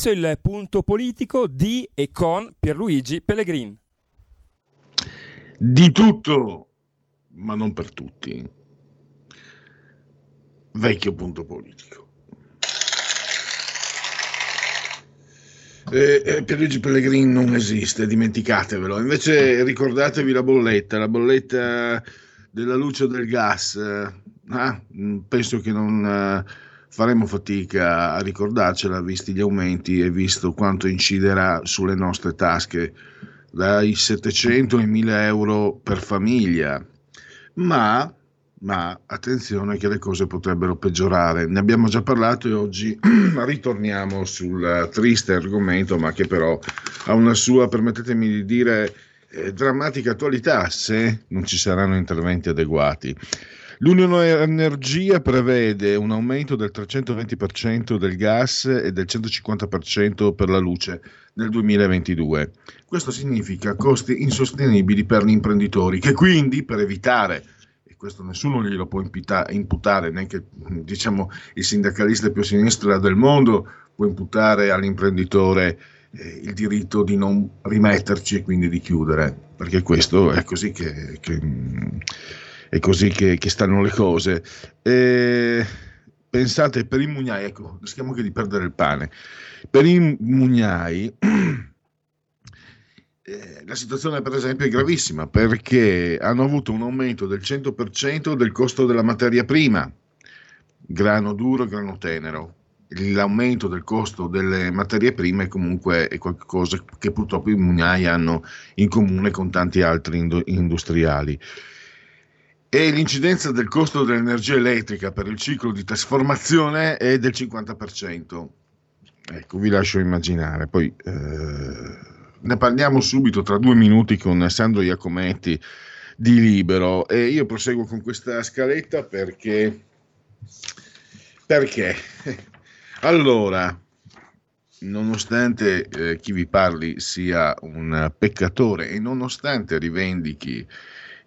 Inizio il punto politico di e con Pierluigi Pellegrin. Di tutto, ma non per tutti. Vecchio punto politico. Eh, eh, Pierluigi Pellegrin non esiste, dimenticatevelo. Invece ricordatevi la bolletta, la bolletta della luce del gas. Ah, penso che non... Faremo fatica a ricordarcela visti gli aumenti e visto quanto inciderà sulle nostre tasche, dai 700 ai 1000 euro per famiglia. Ma, ma attenzione che le cose potrebbero peggiorare. Ne abbiamo già parlato e oggi ritorniamo sul triste argomento, ma che però ha una sua, permettetemi di dire, eh, drammatica attualità se non ci saranno interventi adeguati. L'Unione Energia prevede un aumento del 320% del gas e del 150% per la luce nel 2022. Questo significa costi insostenibili per gli imprenditori che quindi per evitare e questo nessuno glielo può imputare, neanche diciamo, il sindacalista più a sinistra del mondo può imputare all'imprenditore eh, il diritto di non rimetterci e quindi di chiudere, perché questo è così che, che è così che, che stanno le cose. E pensate per i mugnai, ecco, rischiamo anche di perdere il pane. Per i mugnai eh, la situazione per esempio è gravissima perché hanno avuto un aumento del 100% del costo della materia prima, grano duro, grano tenero. L'aumento del costo delle materie prime comunque è qualcosa che purtroppo i mugnai hanno in comune con tanti altri industriali e l'incidenza del costo dell'energia elettrica per il ciclo di trasformazione è del 50%. Ecco, vi lascio immaginare. Poi eh, ne parliamo subito tra due minuti con Sandro Iacometti di Libero e io proseguo con questa scaletta perché perché allora nonostante eh, chi vi parli sia un peccatore e nonostante rivendichi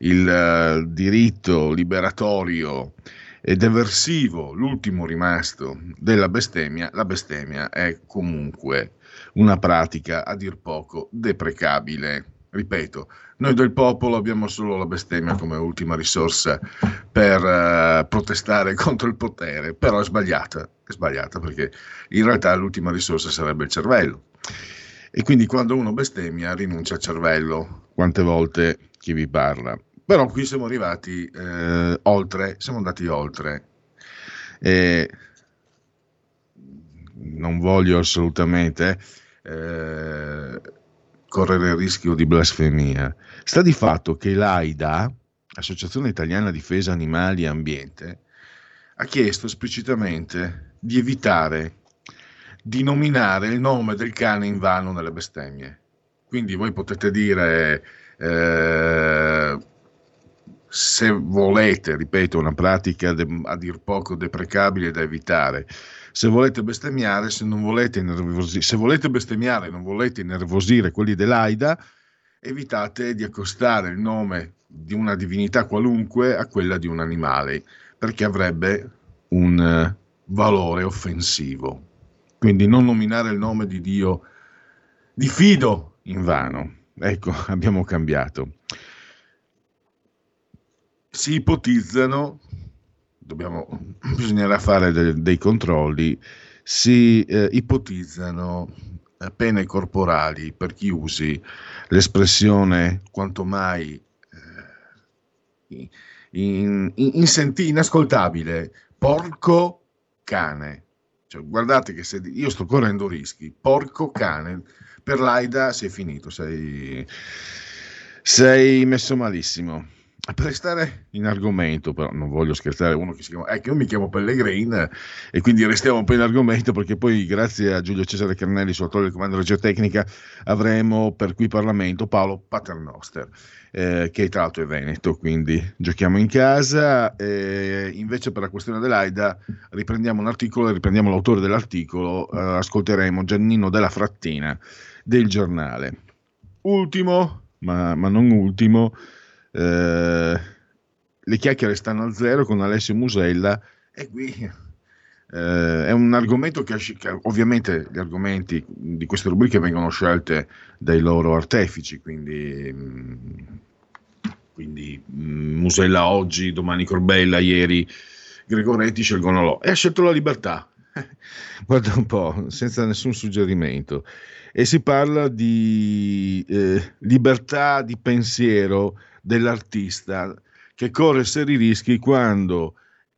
il uh, diritto liberatorio ed eversivo, l'ultimo rimasto della bestemmia, la bestemmia è comunque una pratica a dir poco deprecabile. Ripeto, noi del popolo abbiamo solo la bestemmia come ultima risorsa per uh, protestare contro il potere, però è sbagliata, è sbagliata perché in realtà l'ultima risorsa sarebbe il cervello. E quindi quando uno bestemmia rinuncia al cervello, quante volte chi vi parla. Però qui siamo arrivati eh, oltre, siamo andati oltre. E non voglio assolutamente eh, correre il rischio di blasfemia. Sta di fatto che l'AIDA, Associazione Italiana Difesa Animali e Ambiente, ha chiesto esplicitamente di evitare di nominare il nome del cane in vano nelle bestemmie. Quindi voi potete dire eh, se volete, ripeto, una pratica de, a dir poco deprecabile da evitare. Se volete bestemmiare, se non volete se volete bestemmiare non volete innervosire quelli dell'AIDA, evitate di accostare il nome di una divinità qualunque a quella di un animale, perché avrebbe un uh, valore offensivo. Quindi non nominare il nome di Dio di fido in vano. Ecco, abbiamo cambiato. Si ipotizzano, dobbiamo, bisognerà fare de, dei controlli, si eh, ipotizzano eh, pene corporali per chi usi l'espressione quanto mai eh, in, in, insenti, inascoltabile, porco cane. Cioè, guardate che se io sto correndo rischi, porco cane, per l'AIDA sei finito, sei, sei messo malissimo. Per restare in argomento, però non voglio scherzare, uno che si chiama, ecco io mi chiamo Pellegrin e quindi restiamo un po' in argomento perché poi grazie a Giulio Cesare Carnelli, suo autore del comando della geotecnica, avremo per qui Parlamento Paolo Paternoster, eh, che tra l'altro è Veneto, quindi giochiamo in casa. Eh, invece per la questione dell'AIDA riprendiamo un articolo, riprendiamo l'autore dell'articolo, eh, ascolteremo Giannino della Frattina del giornale. Ultimo, ma, ma non ultimo, eh, le chiacchiere stanno a zero con Alessio Musella e qui eh, è un argomento che, che, ovviamente gli argomenti di queste rubriche vengono scelte dai loro artefici, quindi, mm, quindi mm, Musella oggi, domani Corbella, ieri Gregoretti scelgono lo e ha scelto la libertà. Guarda un po', senza nessun suggerimento. E si parla di eh, libertà di pensiero dell'artista che corre seri rischi quando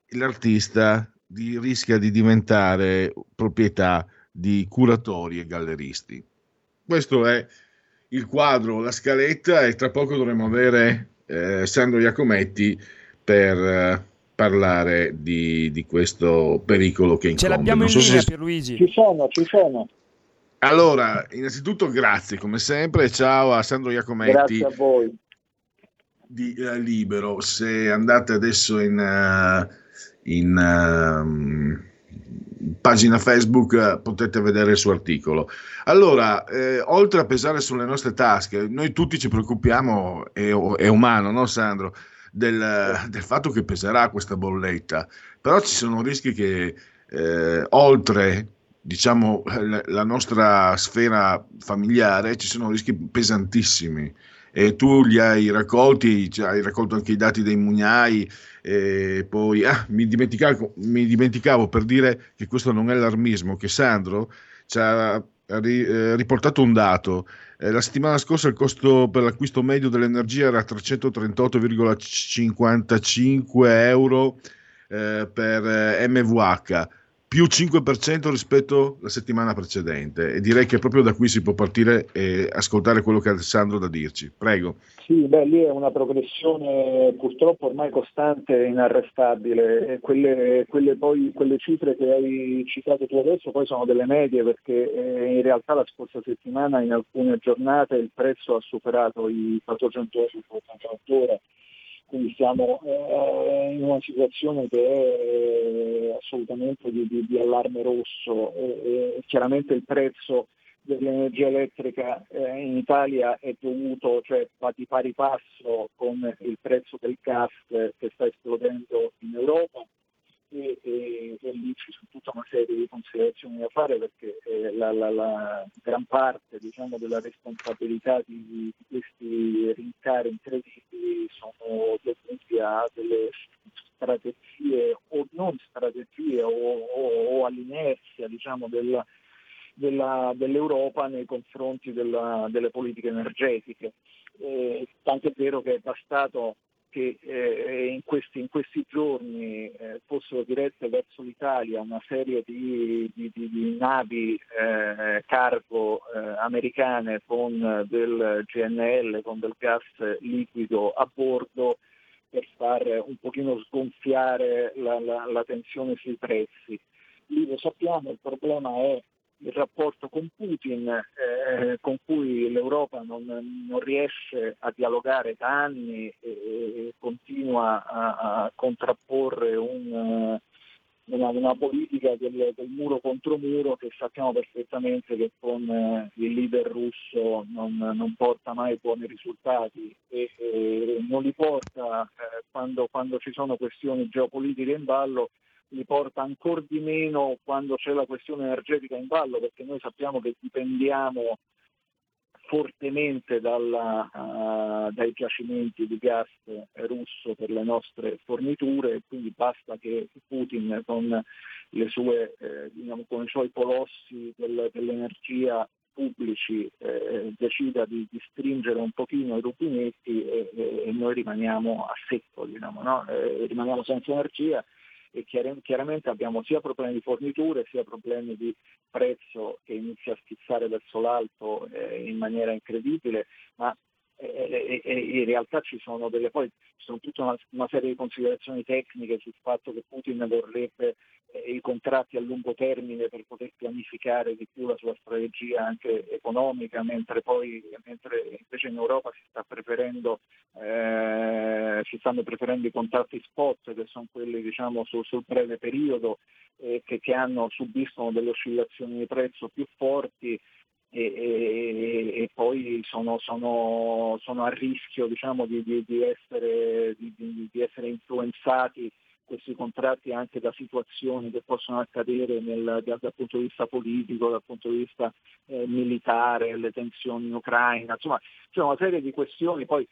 l'artista di, rischia di diventare proprietà di curatori e galleristi. Questo è il quadro, la scaletta e tra poco dovremo avere eh, Sandro Iacometti per eh, parlare di, di, questo pericolo che incombe. Ce l'abbiamo in so linea, se... Pierluigi. Ci sono, ci sono. Allora, innanzitutto grazie come sempre, ciao a Sandro Iacometti. Grazie a voi di eh, Libero, se andate adesso in, uh, in uh, pagina Facebook uh, potete vedere il suo articolo. Allora, eh, oltre a pesare sulle nostre tasche, noi tutti ci preoccupiamo, è, è umano, no Sandro, del, del, fatto che peserà questa bolletta, però ci sono rischi che eh, oltre diciamo la nostra sfera familiare ci sono rischi pesantissimi e tu li hai raccolti, cioè hai raccolto anche i dati dei mugnai, e poi ah, mi, dimenticavo, mi, dimenticavo, per dire che questo non è allarmismo, che Sandro ci ha eh, riportato un dato. Eh, la settimana scorsa il costo per l'acquisto medio dell'energia era 338,55 euro eh, per eh, MVH più 5% rispetto alla settimana precedente e direi che proprio da qui si può partire e ascoltare quello che Alessandro ha da dirci. Prego. Sì, beh, lì è una progressione purtroppo ormai costante e inarrestabile. Quelle, quelle, poi, quelle cifre che hai citato tu adesso poi sono delle medie perché eh, in realtà la scorsa settimana in alcune giornate il prezzo ha superato i 400 euro per 88 ore quindi siamo eh, in una situazione che è eh, assolutamente di, di, di allarme rosso e, e, chiaramente il prezzo dell'energia elettrica eh, in Italia è dovuto, cioè va di pari passo con il prezzo del gas che sta esplodendo in Europa e, e, e, lì ci sono tutta una serie di considerazioni da fare perché eh, la, la, la, gran parte diciamo, della responsabilità di, di, questi rincari incredibili sono dovuti a delle strategie o non strategie o, o, o all'inerzia diciamo, della, della, dell'Europa nei confronti della, delle politiche energetiche. Eh, tanto è vero che è bastato che eh, in, questi, in, questi, giorni eh, fossero dirette verso l'Italia una serie di, di, di, di navi eh, cargo eh, americane con del GNL, con del gas liquido a bordo per far un pochino sgonfiare la, la, la tensione sui prezzi. Lì lo sappiamo, il problema è il rapporto con Putin, eh, con cui l'Europa non, non, riesce a dialogare da anni e, e continua a, a contrapporre un, una, una, politica del, del, muro contro muro che sappiamo perfettamente che con eh, il leader russo non, non, porta mai buoni risultati e, e non li porta eh, quando, quando ci sono questioni geopolitiche in ballo li porta ancora di meno quando c'è la questione energetica in ballo, perché noi sappiamo che dipendiamo fortemente dalla, uh, dai giacimenti di gas russo per le nostre forniture e quindi basta che Putin con, sue, eh, diciamo, con i suoi colossi del, dell'energia pubblici eh, decida di, di, stringere un pochino i rubinetti e, e, e noi rimaniamo a secco, diciamo, no? eh, rimaniamo senza energia e chiaramente abbiamo sia problemi di forniture sia problemi di prezzo che inizia a schizzare verso l'alto eh, in maniera incredibile, ma eh, eh, in realtà ci sono, delle, poi, ci sono tutta una, una, serie di considerazioni tecniche sul fatto che Putin vorrebbe eh, i contratti a lungo termine per poter pianificare di più la sua strategia anche economica, mentre poi mentre invece in Europa si, sta preferendo, eh, si stanno preferendo i contratti spot che sono quelli diciamo, sul, sul breve periodo eh, che, che hanno, subiscono delle oscillazioni di prezzo più forti e, e, e poi sono, sono, sono, a rischio diciamo, di, di, di, essere, di, essere, influenzati questi contratti anche da situazioni che possono accadere nel, dal, punto di vista politico, dal punto di vista eh, militare, le tensioni in Ucraina, insomma c'è una serie di questioni, poi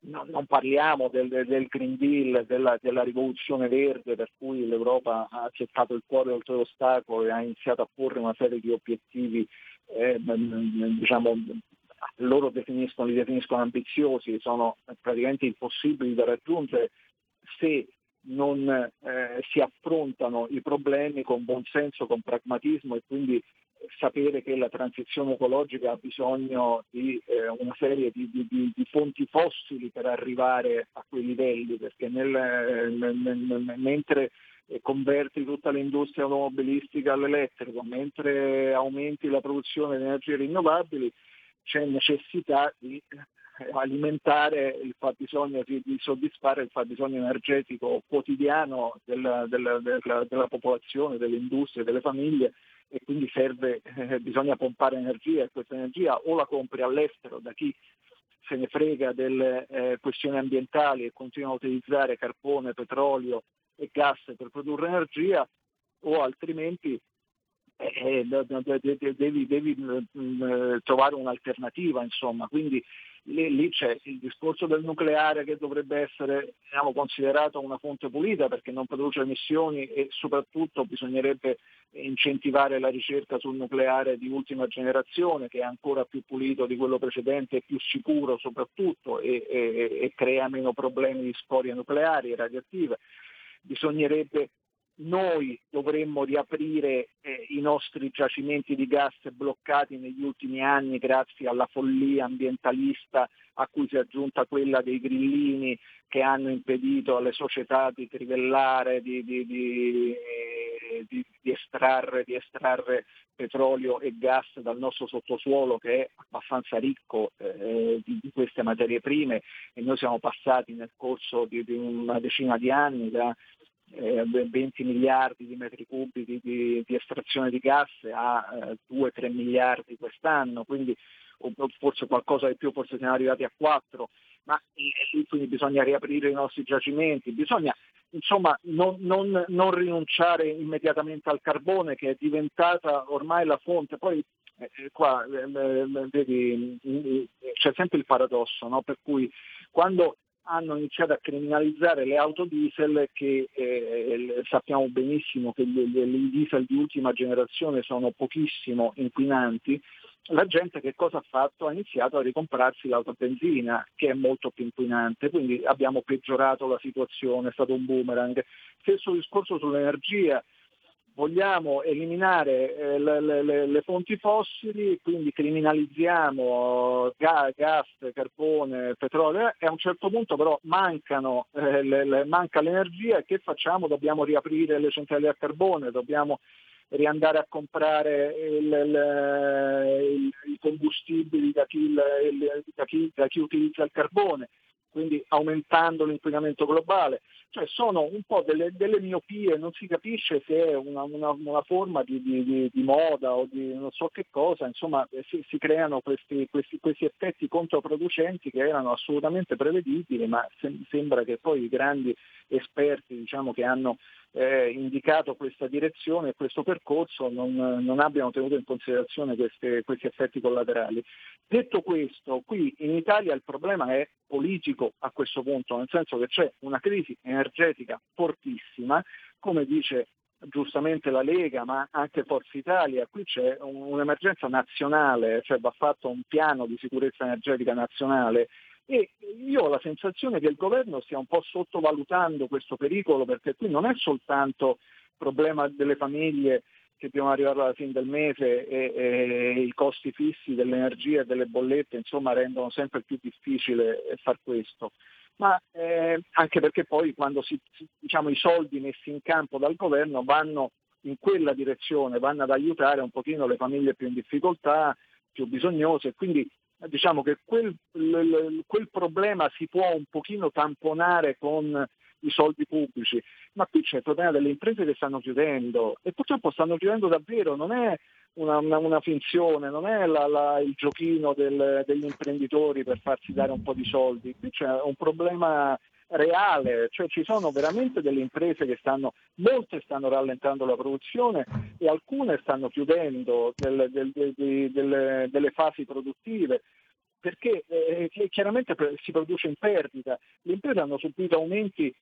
no, non parliamo del, del, Green Deal, della, della, rivoluzione verde per cui l'Europa ha accettato il cuore oltre l'ostacolo e ha iniziato a porre una serie di obiettivi eh, diciamo, loro definiscono, li definiscono ambiziosi, sono praticamente impossibili da raggiungere se non eh, si affrontano i problemi con buon senso, con pragmatismo e quindi sapere che la transizione ecologica ha bisogno di eh, una serie di, di, di, fonti fossili per arrivare a quei livelli, perché nel, nel, nel, mentre converti tutta l'industria automobilistica all'elettrico, mentre aumenti la produzione di energie rinnovabili, c'è necessità di alimentare il fabbisogno, di, di soddisfare il fabbisogno energetico quotidiano della, della, della, della popolazione, delle industrie, delle famiglie e quindi serve, eh, bisogna pompare energia e questa energia o la compri all'estero da chi se ne frega delle eh, questioni ambientali e continua a utilizzare carbone, petrolio e gas per produrre energia o altrimenti eh, devi, devi, devi mh, trovare un'alternativa, insomma. Quindi lì, lì, c'è il discorso del nucleare che dovrebbe essere diciamo, considerato una fonte pulita perché non produce emissioni e soprattutto bisognerebbe incentivare la ricerca sul nucleare di ultima generazione che è ancora più pulito di quello precedente e più sicuro soprattutto e, e, e crea meno problemi di scorie nucleari e radioattive. Bisognerebbe noi dovremmo riaprire eh, i nostri giacimenti di gas bloccati negli ultimi anni grazie alla follia ambientalista a cui si è aggiunta quella dei grillini che hanno impedito alle società di trivellare, di, di, di, di estrarre, estrarre, petrolio e gas dal nostro sottosuolo che è abbastanza ricco eh, di, queste materie prime e noi siamo passati nel corso di, una decina di anni da eh, 20 miliardi di metri cubi di, di, di estrazione di gas a eh, 2-3 miliardi quest'anno, quindi forse qualcosa di più, forse siamo arrivati a 4, ma eh, quindi bisogna riaprire i nostri giacimenti, bisogna insomma non, non, non, rinunciare immediatamente al carbone che è diventata ormai la fonte. Poi eh, eh qua eh, eh vedi, c'è sempre il paradosso, no? per cui quando hanno iniziato a criminalizzare le auto diesel che eh, sappiamo benissimo che i diesel di ultima generazione sono pochissimo inquinanti, la gente che cosa ha fatto? Ha iniziato a ricomprarsi l'auto a benzina che è molto più inquinante, quindi abbiamo peggiorato la situazione, è stato un boomerang. Stesso discorso sull'energia, vogliamo eliminare eh, le, le, le, fonti fossili, quindi criminalizziamo gas, gas, carbone, petrolio e a un certo punto però mancano, eh, le, manca l'energia e che facciamo? Dobbiamo riaprire le centrali a carbone, dobbiamo riandare a comprare i combustibili da chi, da, chi, da chi utilizza il carbone, quindi aumentando l'inquinamento globale. Cioè sono un po' delle, delle miopie, non si capisce se è una, una, una forma di, di, di, moda o di non so che cosa, insomma si, si creano questi, questi, questi, effetti controproducenti che erano assolutamente prevedibili, ma sem- sembra che poi i grandi esperti diciamo, che hanno eh, indicato questa direzione e questo percorso non, non, abbiano tenuto in considerazione queste, questi effetti collaterali. Detto questo, qui in Italia il problema è politico a questo punto, nel senso che c'è una crisi energetica fortissima, come dice giustamente la Lega, ma anche Forza Italia, qui c'è un'emergenza nazionale, cioè va fatto un piano di sicurezza energetica nazionale e io ho la sensazione che il governo stia un po' sottovalutando questo pericolo perché qui non è soltanto il problema delle famiglie che devono arrivare alla fine del mese e, e, i costi fissi dell'energia e delle bollette insomma rendono sempre più difficile far questo. Ma eh, anche perché poi quando si, diciamo, i soldi messi in campo dal governo vanno in quella direzione, vanno ad aiutare un pochino le famiglie più in difficoltà, più bisognose, quindi diciamo che quel, quel, problema si può un pochino tamponare con i soldi pubblici, ma qui c'è il problema delle imprese che stanno chiudendo e purtroppo stanno chiudendo davvero, non è una, una, una finzione, non è la, la, il giochino del, degli imprenditori per farsi dare un po' di soldi, qui c'è un problema reale, cioè ci sono veramente delle imprese che stanno, molte stanno rallentando la produzione e alcune stanno chiudendo del, del, del, delle, delle fasi produttive perché eh, chiaramente si produce in perdita. Le imprese hanno subito aumenti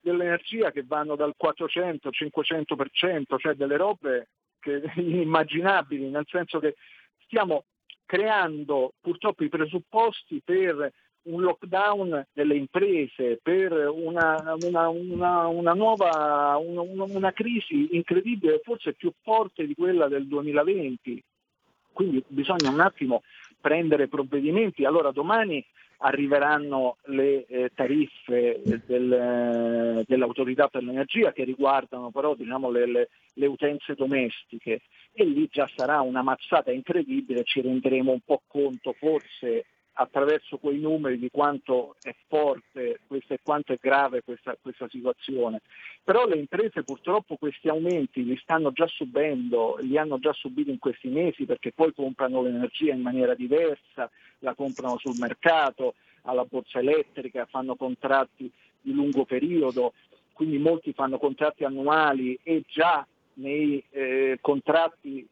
dell'energia che vanno dal 400 al 500%, cioè delle robe che, inimmaginabili, nel senso che stiamo creando purtroppo i presupposti per un lockdown delle imprese, per una, una, una, una nuova una, crisi incredibile, forse più forte di quella del 2020. Quindi bisogna un attimo prendere provvedimenti. Allora domani arriveranno le eh, tariffe del, dell'autorità per l'energia che riguardano però diciamo, le, le, le, utenze domestiche e lì già sarà una mazzata incredibile, ci renderemo un po' conto forse attraverso quei numeri di quanto è forte e quanto è grave questa, questa, situazione. Però le imprese purtroppo questi aumenti li stanno già subendo, li hanno già subiti in questi mesi perché poi comprano l'energia in maniera diversa, la comprano sul mercato, alla borsa elettrica, fanno contratti di lungo periodo, quindi molti fanno contratti annuali e già nei eh, contratti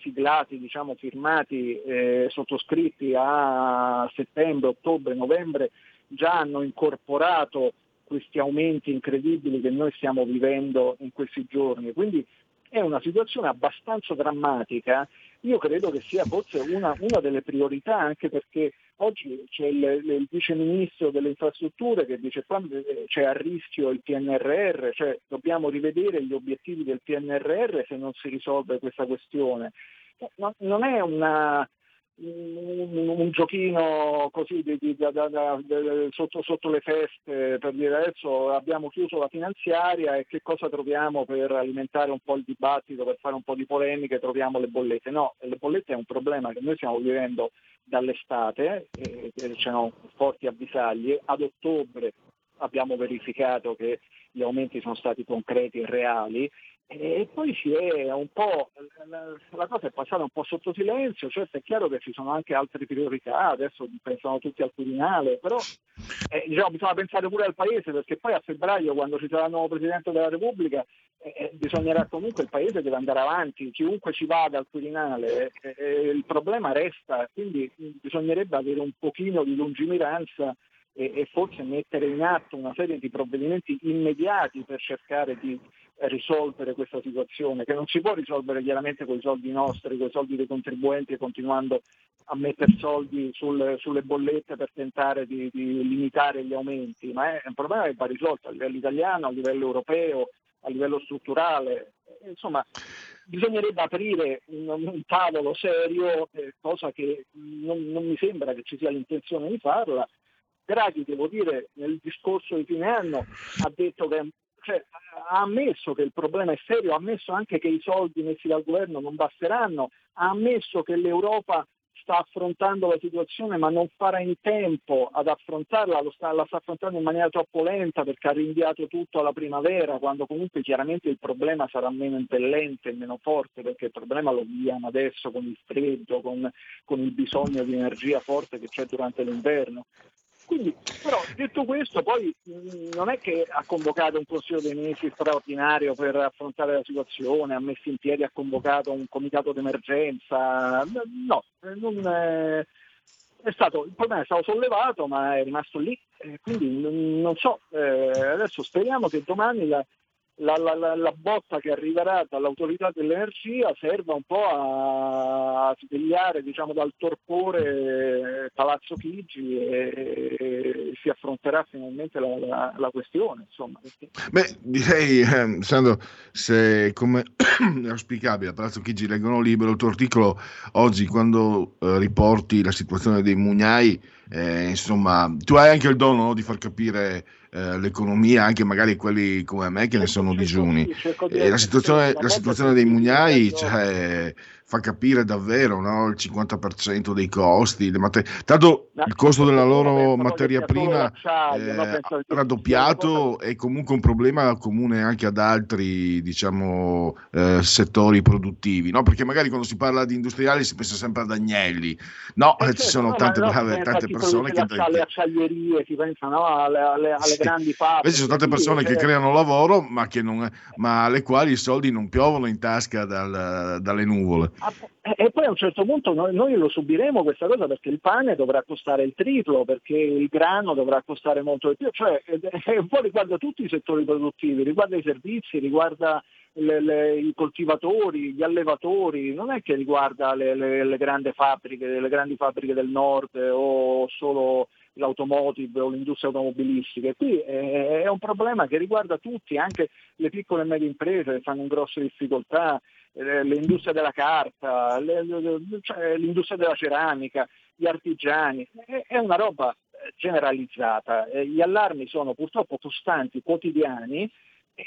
siglati, diciamo, firmati, eh, sottoscritti a settembre, ottobre, novembre, già hanno incorporato questi aumenti incredibili che noi stiamo vivendo in questi giorni. Quindi è una situazione abbastanza drammatica. Io credo che sia forse una, una delle priorità anche perché oggi c'è il, il vice ministro delle infrastrutture che dice quando c'è a rischio il PNRR, cioè dobbiamo rivedere gli obiettivi del PNRR se non si risolve questa questione. No, non è una, un, giochino così di, di, da, da, da, sotto, sotto, le feste per dire adesso abbiamo chiuso la finanziaria e che cosa troviamo per alimentare un po' il dibattito, per fare un po' di polemiche, troviamo le bollette. No, le bollette è un problema che noi stiamo vivendo dall'estate, eh, c'erano forti avvisaglie, ad ottobre abbiamo verificato che gli aumenti sono stati concreti e reali e poi si è un po', la cosa è passata un po' sotto silenzio, certo è chiaro che ci sono anche altre priorità, adesso pensano tutti al Quirinale, però eh, diciamo, bisogna pensare pure al Paese perché poi a febbraio quando ci sarà il nuovo Presidente della Repubblica eh, eh bisognerà comunque, il Paese deve andare avanti, chiunque ci vada al Quirinale, eh, eh, il problema resta, quindi bisognerebbe avere un pochino di lungimiranza e, e forse mettere in atto una serie di provvedimenti immediati per cercare di risolvere questa situazione, che non si può risolvere chiaramente con i soldi nostri, con i soldi dei contribuenti, continuando a mettere soldi sul, sulle bollette per tentare di, di, limitare gli aumenti, ma è un problema che va risolto a livello italiano, a livello europeo, a livello strutturale. Insomma, bisognerebbe aprire un, un tavolo serio, eh, cosa che non, non mi sembra che ci sia l'intenzione di farla, Draghi, devo dire, nel discorso di fine anno ha detto che cioè, ha ammesso che il problema è serio, ha ammesso anche che i soldi messi dal governo non basteranno, ha ammesso che l'Europa sta affrontando la situazione ma non farà in tempo ad affrontarla, sta, la sta affrontando in maniera troppo lenta perché ha rinviato tutto alla primavera, quando comunque chiaramente il problema sarà meno impellente e meno forte, perché il problema lo viviamo adesso con il freddo, con, con il bisogno di energia forte che c'è durante l'inverno. Quindi, però, detto questo, poi mh, non è che ha convocato un Consiglio dei Ministri straordinario per affrontare la situazione, ha messo in piedi, ha convocato un comitato d'emergenza, no, non è stato, il problema è stato sollevato ma è rimasto lì, quindi non, non so, eh, adesso speriamo che domani la, la, la, la, botta che arriverà dall'autorità dell'energia serva un po' a, a svegliare diciamo, dal torpore Palazzo Chigi e, e, si affronterà finalmente la, la questione. Insomma. Beh, direi, eh, Sandro, se come è auspicabile a Palazzo Chigi leggono libero il tuo articolo oggi quando eh, riporti la situazione dei mugnai, eh, insomma, tu hai anche il dono no, di far capire eh, l'economia, anche magari quelli come me che ne sono digiuni. E la situazione, la situazione dei mugnai cioè, fa capire davvero no? il 50% dei costi, tanto il costo della loro materia prima è eh, raddoppiato è comunque un problema comune anche ad altri diciamo, eh, settori produttivi, no? perché magari quando si parla di industriali si pensa sempre ad Agnelli, no, eh, ci certo, sono tante brave, tante persone che... Alle acciaierie, si pensa no? alle, alle, alle grandi fabbriche. Invece ci sono tante persone che creano lavoro ma, che non, ma alle quali i soldi non piovono in tasca dal, dalle nuvole. E poi a un certo punto noi, noi, lo subiremo questa cosa perché il pane dovrà costare il triplo, perché il grano dovrà costare molto di più, cioè un po' riguarda tutti i settori produttivi, riguarda i servizi, riguarda le, le, i coltivatori, gli allevatori, non è che riguarda le, le, grandi fabbriche, le grandi fabbriche del nord o solo l'automotive o l'industria automobilistica. Qui è, è un problema che riguarda tutti, anche le piccole e medie imprese che fanno grosse difficoltà, eh, l'industria della carta, cioè l'industria della ceramica, gli artigiani, è una roba eh, generalizzata. Gli allarmi sono purtroppo costanti, quotidiani.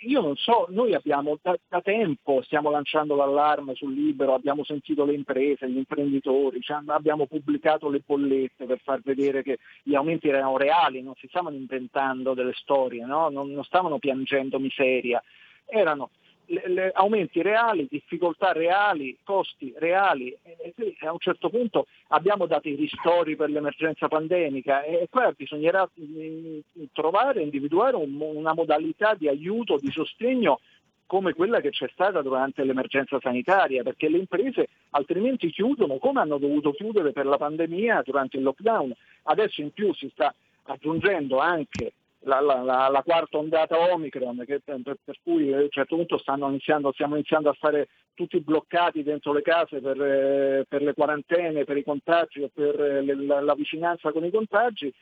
Io non so, noi abbiamo da, da tempo stiamo lanciando l'allarme sul libero, abbiamo sentito le imprese, gli imprenditori, cioè abbiamo pubblicato le bollette per far vedere che gli aumenti erano reali, non si stavano inventando delle storie, no? non, non stavano piangendo miseria, erano le, le aumenti reali, difficoltà reali, costi reali e, e a un certo punto abbiamo dato i ristori per l'emergenza pandemica e qua bisognerà mm, trovare, individuare un, una modalità di aiuto, di sostegno come quella che c'è stata durante l'emergenza sanitaria, perché le imprese altrimenti chiudono come hanno dovuto chiudere per la pandemia durante il lockdown. Adesso in più si sta aggiungendo anche la, la, la, quarta ondata Omicron, che, per, per, cui a un certo punto iniziando, stiamo iniziando a stare tutti bloccati dentro le case per, eh, per le quarantene, per i contagi o per eh, le, la, la, vicinanza con i contagi.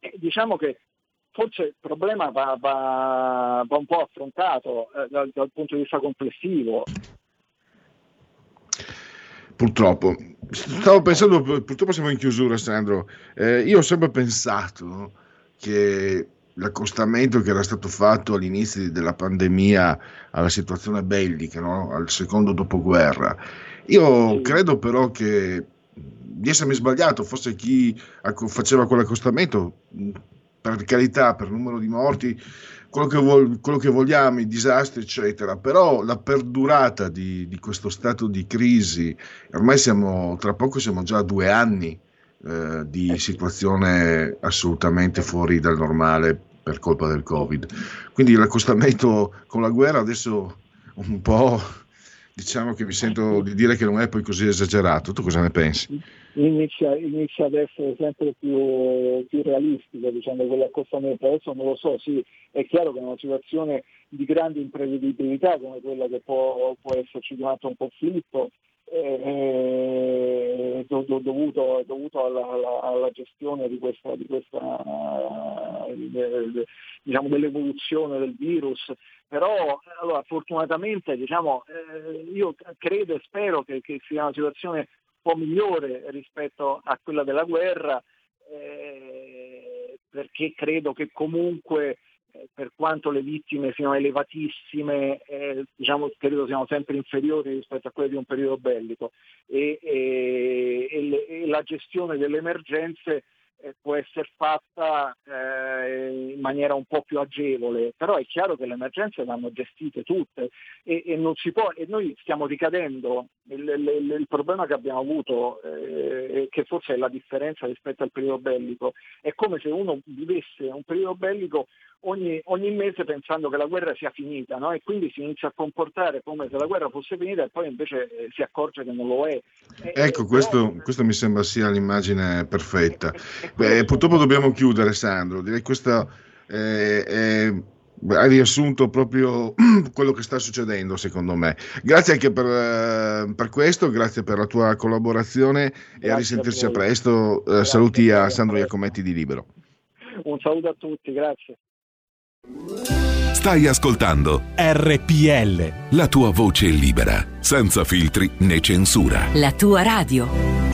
E diciamo che forse il problema va, va, va un po' affrontato eh, dal, dal punto di vista complessivo. Purtroppo, stavo pensando, purtroppo siamo in chiusura, Sandro. Eh, io ho sempre pensato che l'accostamento che era stato fatto all'inizio della pandemia alla situazione bellica, no? al secondo dopoguerra. Io credo però che di essermi sbagliato, forse chi faceva quell'accostamento, per carità, per numero di morti, quello che, vol- quello che vogliamo, i disastri, eccetera, però la perdurata di, di questo stato di crisi, ormai siamo, tra poco siamo già a due anni eh, di eh situazione assolutamente fuori dal normale per colpa del Covid. Quindi l'accostamento con la guerra adesso un po' diciamo che mi sento di dire che non è poi così esagerato. Tu cosa ne pensi? Inizia, inizia ad essere sempre più, più realistico diciamo, quell'accostamento. Adesso non lo so, sì, è chiaro che è una situazione di grande imprevedibilità come quella che può, può esserci durante un conflitto eh, dovuto, dovuto alla, alla, alla, gestione di questa, di questa diciamo, dell'evoluzione del virus. Però allora, fortunatamente diciamo, eh, io credo e spero che, che, sia una situazione un po' migliore rispetto a quella della guerra, eh, perché credo che comunque eh, per quanto le vittime siano elevatissime, eh, diciamo, credo siano sempre inferiori rispetto a quelle di un periodo bellico. E, e, e, le, e la gestione delle emergenze eh, può essere fatta eh, in maniera un po' più agevole, però è chiaro che le emergenze vanno gestite tutte e, e, può, e noi stiamo ricadendo, il, il, il, problema che abbiamo avuto, eh, che forse è la differenza rispetto al periodo bellico, è come se uno vivesse un periodo bellico ogni, ogni, mese pensando che la guerra sia finita no? e quindi si inizia a comportare come se la guerra fosse finita e poi invece eh, si accorge che non lo è. ecco, questo, però... questo, mi sembra sia l'immagine perfetta. Beh, purtroppo dobbiamo chiudere, Sandro. Direi che questo eh, è ha riassunto proprio quello che sta succedendo secondo me. Grazie anche per, eh, per questo, grazie per la tua collaborazione grazie e a risentirci a, a presto. Eh, saluti a Sandro Iacometti di Libero. Un saluto a tutti, grazie. Stai ascoltando RPL. La tua voce libera, senza filtri né censura. La tua radio.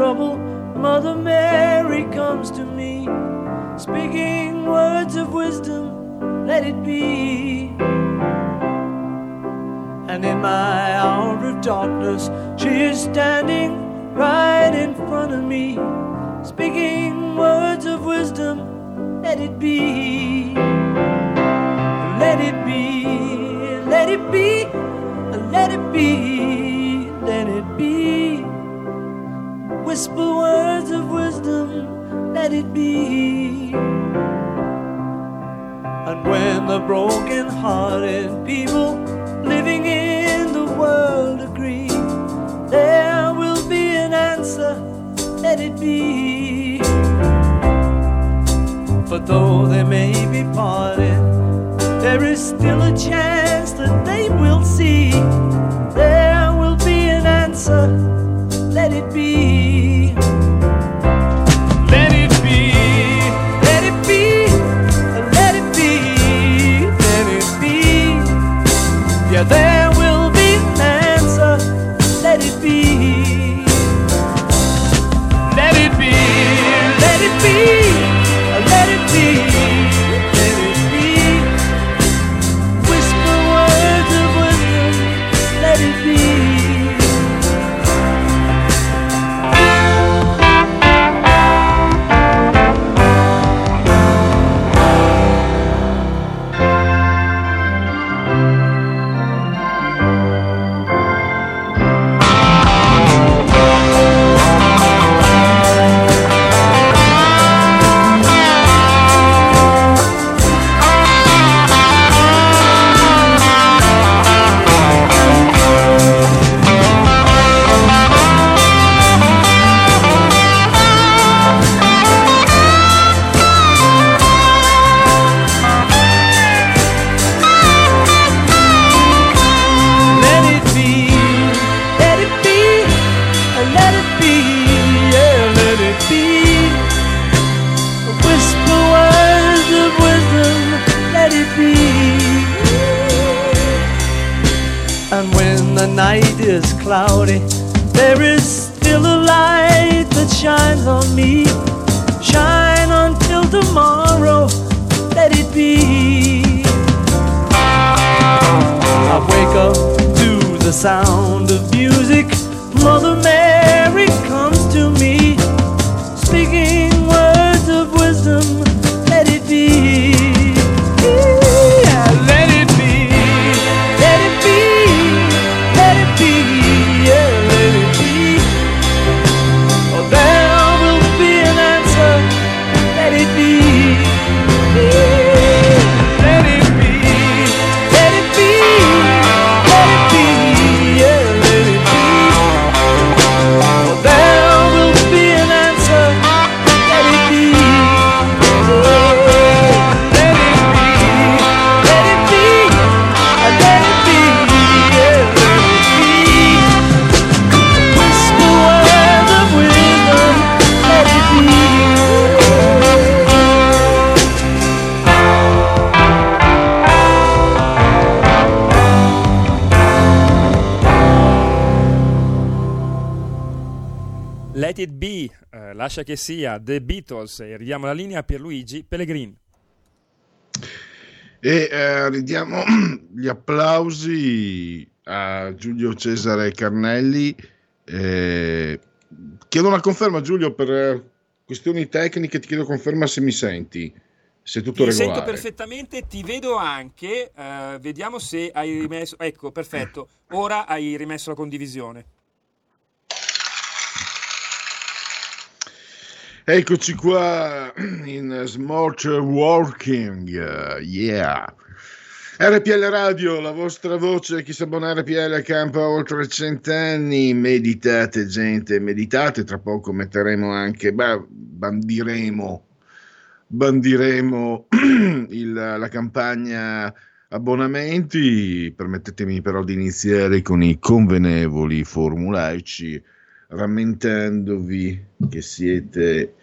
Trouble, Mother Mary comes to me, speaking words of wisdom, let it be. And in my hour of darkness, she is standing right in front of me, speaking words of wisdom, let it be. Let it be, let it be, let it be Whisper words of wisdom, let it be. And when the broken hearted people living in the world agree, there will be an answer, let it be. For though they may be parted, there is still a chance that they will see. There will be an answer, let it be. There lascia che sia, The Beatles e ridiamo la linea a Pierluigi Pellegrin. E eh, ridiamo gli applausi a Giulio Cesare Carnelli. Eh, chiedo una conferma, Giulio, per eh, questioni tecniche. Ti chiedo conferma se mi senti. Se tutto Ti regolare. sento perfettamente, ti vedo anche. eh, vediamo se hai rimesso. Ecco, perfetto. Ora hai rimesso la condivisione. Eccoci qua in Smart Working, yeah. RPL Radio, la vostra voce, chi si abbona a RPL campa oltre cent'anni, meditate gente, meditate, tra poco metteremo anche, beh, bandiremo, bandiremo il- la campagna abbonamenti, permettetemi però di iniziare con i convenevoli formulaici, rammentandovi che siete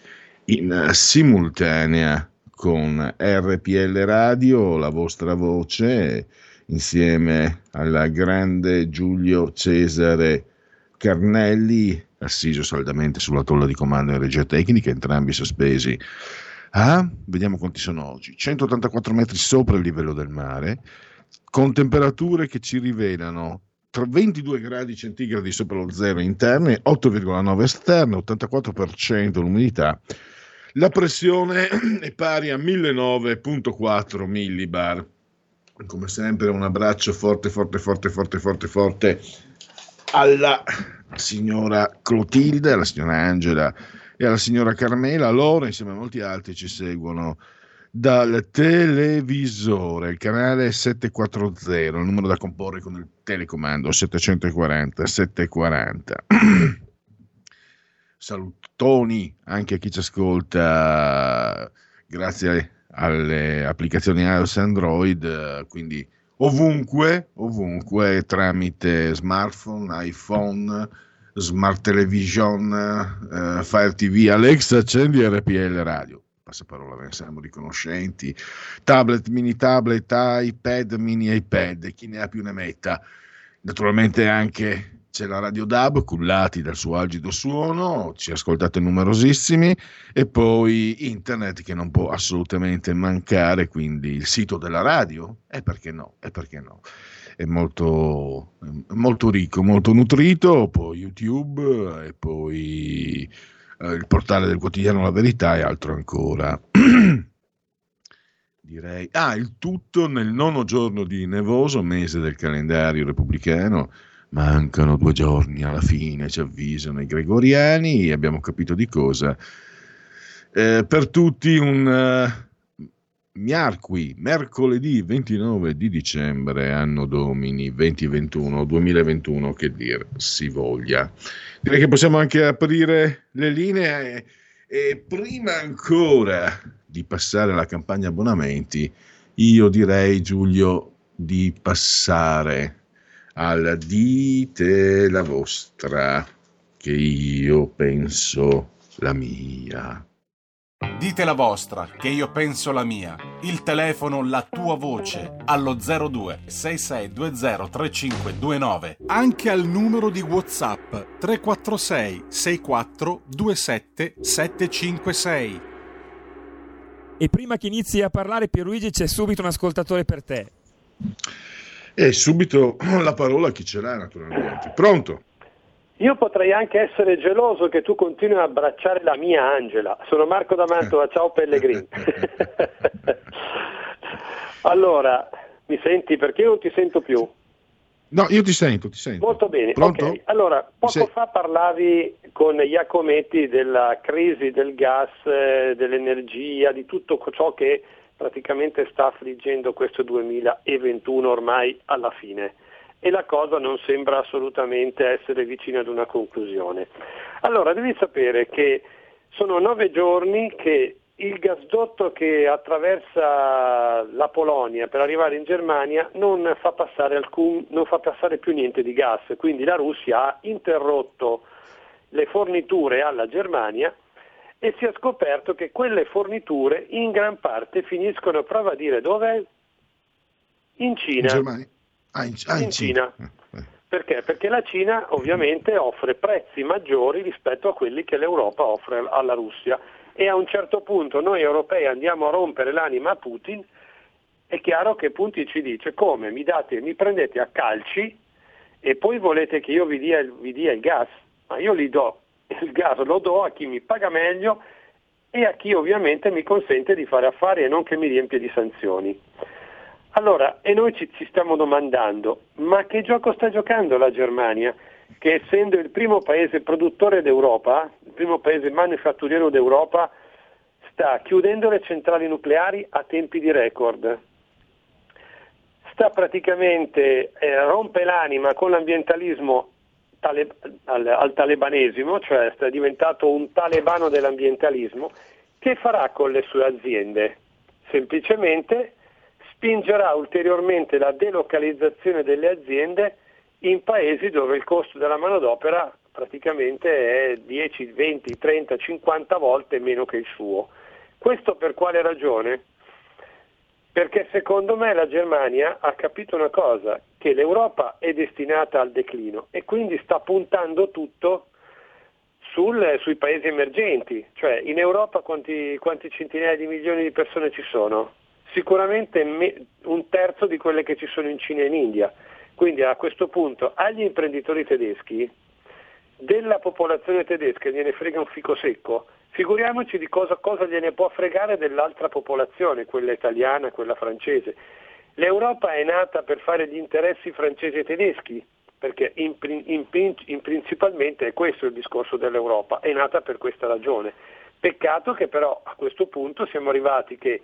in simultanea con RPL Radio, la vostra voce, insieme al grande Giulio Cesare Carnelli, assiso saldamente sulla tolla di comando in regia tecnica, entrambi sospesi. Ah, vediamo quanti sono oggi. 184 metri sopra il livello del mare, con temperature che ci rivelano tra 22 gradi centigradi sopra lo zero interne, 8,9 esterne, 84% l'umidità. La pressione è pari a 1009.4 millibar. Come sempre un abbraccio forte, forte, forte, forte, forte, forte alla signora Clotilde, alla signora Angela e alla signora Carmela. Loro, insieme a molti altri, ci seguono dal televisore, il canale 740, il numero da comporre con il telecomando 740 740. Salutoni anche a chi ci ascolta grazie alle applicazioni iOS Android, quindi ovunque, ovunque tramite smartphone, iPhone, smart television, eh, Fire TV, Alexa, accendi RPL radio. Passaparola, ve ne siamo riconoscenti. Tablet, mini tablet, iPad, mini iPad, chi ne ha più ne metta. Naturalmente anche c'è la Radio DAB, cullati dal suo algido suono, ci ascoltate numerosissimi, e poi internet che non può assolutamente mancare, quindi il sito della radio, e perché no, e perché no, è molto, molto ricco, molto nutrito, poi YouTube e poi eh, il portale del quotidiano La Verità e altro ancora. Direi, ah, il tutto nel nono giorno di nevoso mese del calendario repubblicano. Mancano due giorni alla fine, ci avvisano i gregoriani, abbiamo capito di cosa. Eh, per tutti un eh, miarqui, mercoledì 29 di dicembre, anno domini 2021, 2021, che dir si voglia. Direi che possiamo anche aprire le linee e prima ancora di passare alla campagna abbonamenti, io direi Giulio di passare al dite la vostra, che io penso la mia. Dite la vostra, che io penso la mia. Il telefono, la tua voce, allo 02 6620 3529. Anche al numero di WhatsApp 346 64 27 756. E prima che inizi a parlare, Pierluigi, c'è subito un ascoltatore per te. E subito la parola a chi ce l'ha, naturalmente. Pronto? Io potrei anche essere geloso che tu continui a abbracciare la mia Angela. Sono Marco da Mantova, ciao Pellegrini. allora, mi senti? Perché io non ti sento più? No, io ti sento, ti sento. Molto bene. Pronto? ok. Allora, poco fa parlavi con Iacometti della crisi del gas, eh, dell'energia, di tutto ciò che praticamente sta affliggendo questo 2021 ormai alla fine e la cosa non sembra assolutamente essere vicina ad una conclusione. Allora, devi sapere che sono nove giorni che il gasdotto che attraversa la Polonia per arrivare in Germania non fa passare, alcun, non fa passare più niente di gas, quindi la Russia ha interrotto le forniture alla Germania e si è scoperto che quelle forniture in gran parte finiscono, prova a dire dove? In In Cina. Germania? Ah, in, ah, in In Cina. Cina. Eh, eh. Perché? Perché la Cina ovviamente offre prezzi maggiori rispetto a quelli che l'Europa offre alla Russia e a un certo punto noi europei andiamo a rompere l'anima a Putin, è chiaro che Putin ci dice come mi, date, mi prendete a calci e poi volete che io vi dia, vi dia il gas, ma io gli do il gas, lo do a chi mi paga meglio e a chi ovviamente mi consente di fare affari e non che mi riempie di sanzioni. Allora, e noi ci, ci stiamo domandando, ma che gioco sta giocando la Germania? Che essendo il primo paese produttore d'Europa, il primo paese manifatturiero d'Europa, sta chiudendo le centrali nucleari a tempi di record. Sta praticamente, eh, rompe l'anima con l'ambientalismo tale, al, al talebanesimo, cioè è diventato un talebano dell'ambientalismo, che farà con le sue aziende? Semplicemente spingerà ulteriormente la delocalizzazione delle aziende in paesi dove il costo della manodopera praticamente è 10, 20, 30, 50 volte meno che il suo. Questo per quale ragione? Perché secondo me la Germania ha capito una cosa, che l'Europa è destinata al declino e quindi sta puntando tutto sul, sui paesi emergenti. Cioè in Europa quanti, quanti centinaia di milioni di persone ci sono? sicuramente un terzo di quelle che ci sono in Cina e in India. Quindi a questo punto agli imprenditori tedeschi della popolazione tedesca gliene frega un fico secco, figuriamoci di cosa, cosa gliene può fregare dell'altra popolazione, quella italiana, quella francese. L'Europa è nata per fare gli interessi francesi e tedeschi, perché in, in, in, principalmente è questo il discorso dell'Europa, è nata per questa ragione. Peccato che però a questo punto siamo arrivati che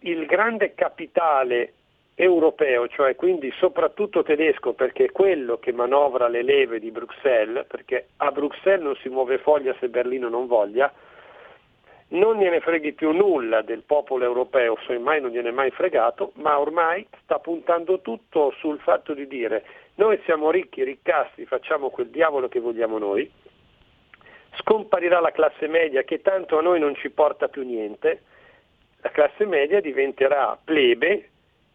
il grande capitale europeo, cioè quindi soprattutto tedesco, perché è quello che manovra le leve di Bruxelles, perché a Bruxelles non si muove foglia se Berlino non voglia, non gliene freghi più nulla del popolo europeo, semmai non gliene è mai fregato, ma ormai sta puntando tutto sul fatto di dire noi siamo ricchi, riccasti, facciamo quel diavolo che vogliamo noi, scomparirà la classe media che tanto a noi non ci porta più niente, la classe media diventerà plebe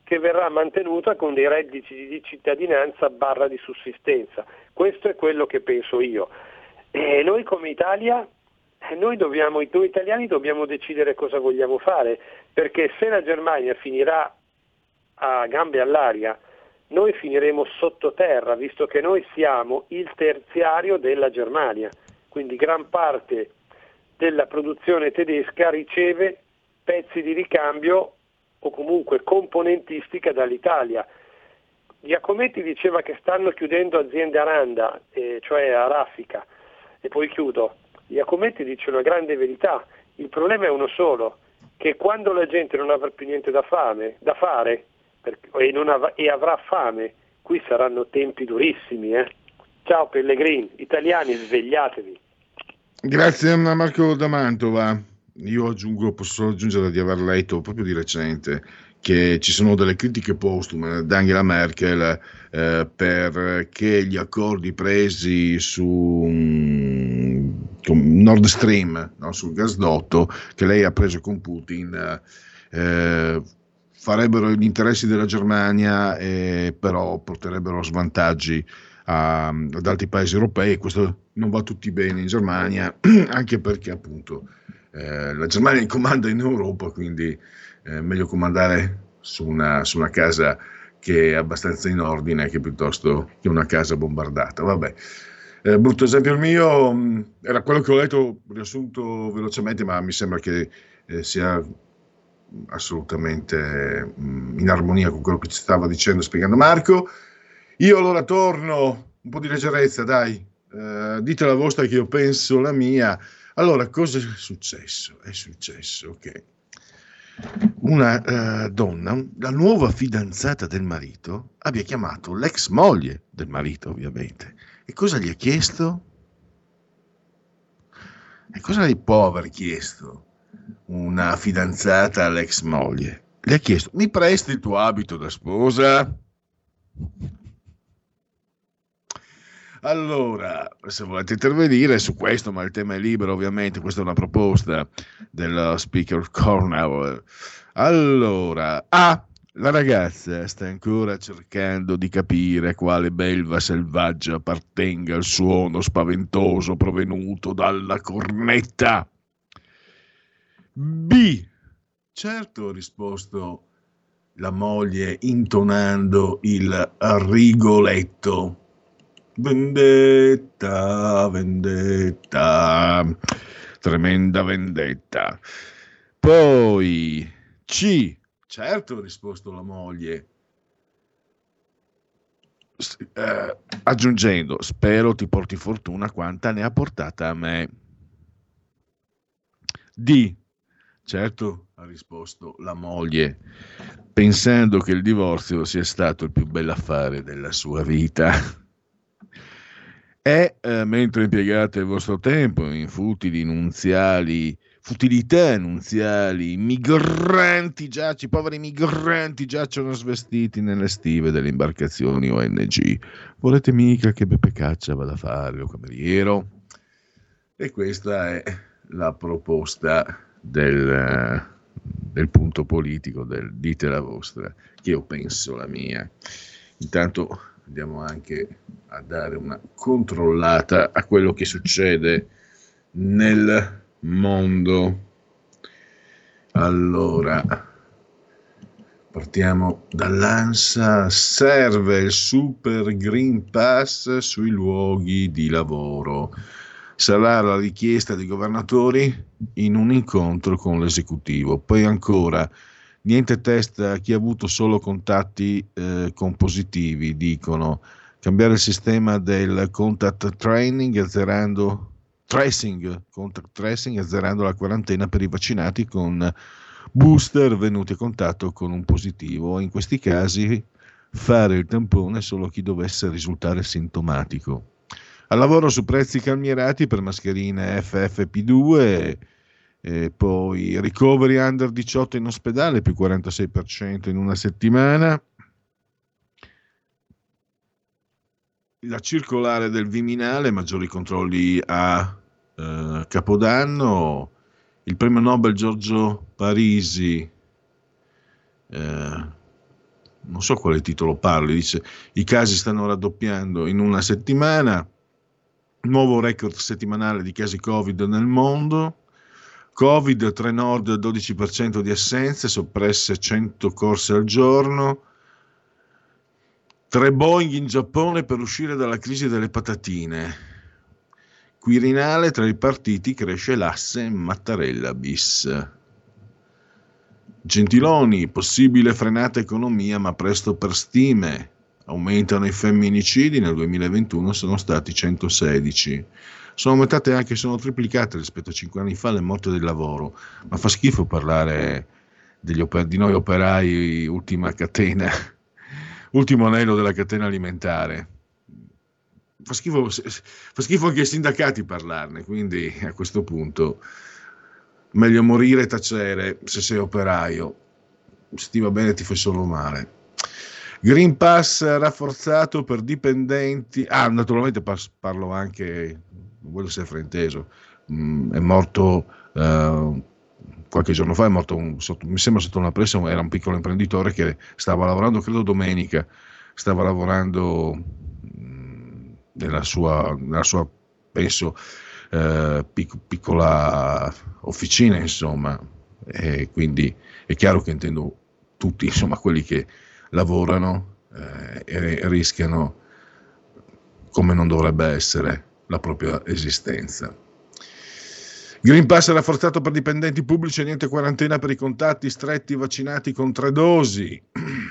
che verrà mantenuta con dei redditi di cittadinanza barra di sussistenza. Questo è quello che penso io. E noi come Italia, noi, dobbiamo, noi italiani dobbiamo decidere cosa vogliamo fare, perché se la Germania finirà a gambe all'aria, noi finiremo sottoterra, visto che noi siamo il terziario della Germania, quindi gran parte della produzione tedesca riceve pezzi di ricambio o comunque componentistica dall'Italia. Giacometti diceva che stanno chiudendo aziende Aranda, eh, cioè a Raffica, e poi chiudo. Giacometti dice una grande verità, il problema è uno solo, che quando la gente non avrà più niente da, fame, da fare perché, e, av- e, avrà fame, qui saranno tempi durissimi. Eh? Ciao Pellegrini, italiani svegliatevi. Grazie a Marco da Mantova io aggiungo, posso aggiungere di aver letto proprio di recente che ci sono delle critiche postume ad Angela Merkel eh, perché gli accordi presi su um, Nord Stream, no, sul gasdotto, che lei ha preso con Putin, eh, farebbero gli interessi della Germania, eh, però porterebbero svantaggi a, ad altri paesi europei. Questo non va tutti bene in Germania, anche perché appunto eh, la Germania comanda in Europa, quindi è eh, meglio comandare su una, su una, casa che è abbastanza in ordine che piuttosto che una casa bombardata. Vabbè. Eh, brutto esempio il mio, mh, mm, era quello che ho letto riassunto velocemente, ma mi sembra che eh, sia assolutamente mh, mm, in armonia con quello che ci stava dicendo, spiegando Marco. Io allora torno, un po' di leggerezza, dai, eh, dite la vostra che io penso la mia. Allora, cosa è successo? È successo che una uh, donna, la nuova fidanzata del marito, abbia chiamato l'ex moglie del marito, ovviamente. E cosa gli ha chiesto? E cosa gli può aver chiesto una fidanzata all'ex moglie? Le ha chiesto, mi presti il tuo abito da sposa? Allora, se volete intervenire su questo, ma il tema è libero ovviamente, questa è una proposta dello speaker Cornell. Allora, A, La ragazza sta ancora cercando di capire quale belva selvaggia appartenga il suono spaventoso provenuto dalla cornetta. B. Certo, ha risposto la moglie intonando il rigoletto. Vendetta, vendetta, tremenda vendetta. Poi C. Certo, ha risposto la moglie. Eh, aggiungendo, spero ti porti fortuna quanta ne ha portata a me. D. Certo, ha risposto la moglie, pensando che il divorzio sia stato il più bell'affare della sua vita. E eh, mentre impiegate il vostro tempo in futili nunziali, futilità nunziali, migranti giaci, poveri migranti giacciono svestiti nelle stive delle imbarcazioni ONG. Volete mica che Beppe Caccia vada a fare lo cameriero? E questa è la proposta del, del punto politico, del dite la vostra, che io penso la mia. Intanto andiamo anche a dare una controllata a quello che succede nel mondo. Allora, partiamo dall'ANSA. Serve il Super Green Pass sui luoghi di lavoro sarà la richiesta dei governatori in un incontro con l'esecutivo. Poi ancora, niente test a chi ha avuto solo contatti eh, con positivi, dicono cambiare il sistema del contact training azzerando tracing, contact tracing azzerando la quarantena per i vaccinati con booster venuti a contatto con un positivo. In questi casi fare il tampone solo chi dovesse risultare sintomatico. Al lavoro su prezzi calmierati per mascherine FFP2, e poi recovery under 18 in ospedale più 46% in una settimana. La circolare del Viminale, maggiori controlli a eh, Capodanno, il premio Nobel Giorgio Parisi, eh, non so quale titolo parli, dice i casi stanno raddoppiando in una settimana, nuovo record settimanale di casi Covid nel mondo. Covid, 3 nord, 12% di assenze, soppresse 100 corse al giorno. Tre Boeing in Giappone per uscire dalla crisi delle patatine. Quirinale tra i partiti cresce l'asse Mattarella bis. Gentiloni, possibile frenata economia ma presto per stime. Aumentano i femminicidi, nel 2021 sono stati 116. Sono aumentate anche, sono triplicate rispetto a 5 anni fa le morti del lavoro, ma fa schifo parlare oper- di noi operai, ultima catena, ultimo anello della catena alimentare. Fa schifo, fa schifo anche ai sindacati parlarne, quindi a questo punto meglio morire e tacere se sei operaio. Se ti va bene ti fai solo male. Green Pass rafforzato per dipendenti. Ah, naturalmente parlo anche, non voglio essere frainteso, mm, è morto uh, qualche giorno fa, è morto, un, sotto, mi sembra sotto una pressione, era un piccolo imprenditore che stava lavorando, credo domenica, stava lavorando nella sua, nella sua penso, uh, pic, piccola officina, insomma, e quindi è chiaro che intendo tutti, insomma, quelli che lavorano eh, e rischiano, come non dovrebbe essere, la propria esistenza. Green Pass rafforzato per dipendenti pubblici niente quarantena per i contatti stretti vaccinati con tre dosi.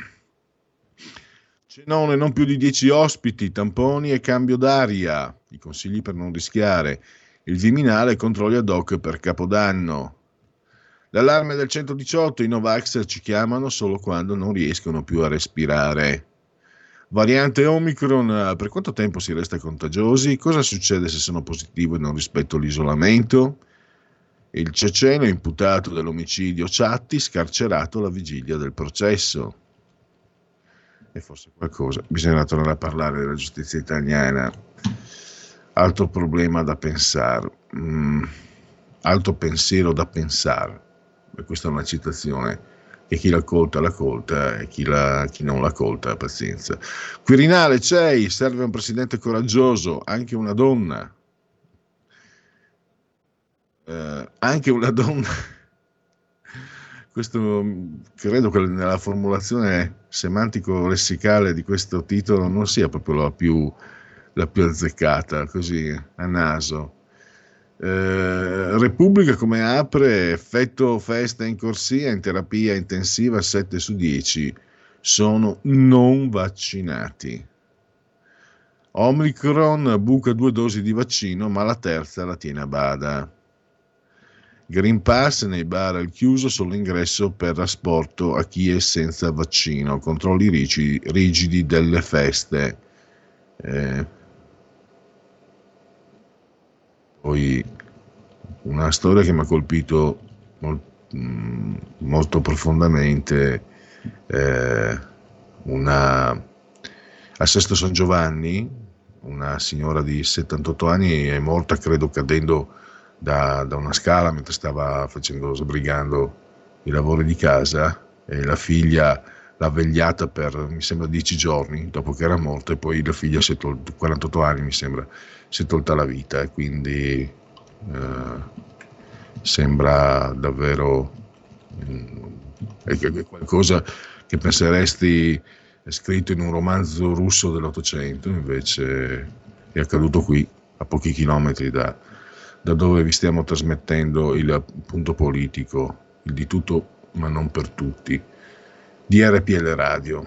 Cenone non più di 10 ospiti, tamponi e cambio d'aria. I consigli per non rischiare. Il Viminale controlli ad hoc per Capodanno. L'allarme del 118, i Novax ci chiamano solo quando non riescono più a respirare. Variante Omicron, per quanto tempo si resta contagiosi? Cosa succede se sono positivo e non rispetto l'isolamento? Il ceceno imputato dell'omicidio Ciatti scarcerato alla vigilia del processo. E forse qualcosa, bisogna tornare a parlare della giustizia italiana. Altro problema da pensare, mm, altro pensiero da pensare questa è una citazione e chi la colta la colta e chi, la, chi non la colta pazienza. Quirinale c'è, serve un presidente coraggioso, anche una donna. Eh, anche una donna. Questo credo che nella formulazione semantico-lessicale di questo titolo non sia proprio la più, la più azzeccata, così a naso. Eh, Repubblica come apre, effetto festa in corsia, in terapia intensiva 7 su 10 sono non vaccinati. Omicron buca due dosi di vaccino, ma la terza la tiene a bada. Green Pass nei bar al chiuso solo ingresso per trasporto a chi è senza vaccino, controlli rigidi, rigidi delle feste. Eh, poi una storia che mi ha colpito molto, mm, molto profondamente, eh, una, a Sesto San Giovanni, una signora di 78 anni è morta credo cadendo da, da una scala mentre stava facendo, sbrigando i lavori di casa e la figlia l'ha vegliata per mi sembra 10 giorni dopo che era morta e poi la figlia si è tolta 48 anni mi sembra si è tolta la vita. E quindi eh, sembra davvero eh, qualcosa che penseresti scritto in un romanzo russo dell'Ottocento invece è accaduto qui a pochi chilometri da, da dove vi stiamo trasmettendo il punto politico, il di tutto ma non per tutti, di RPL Radio.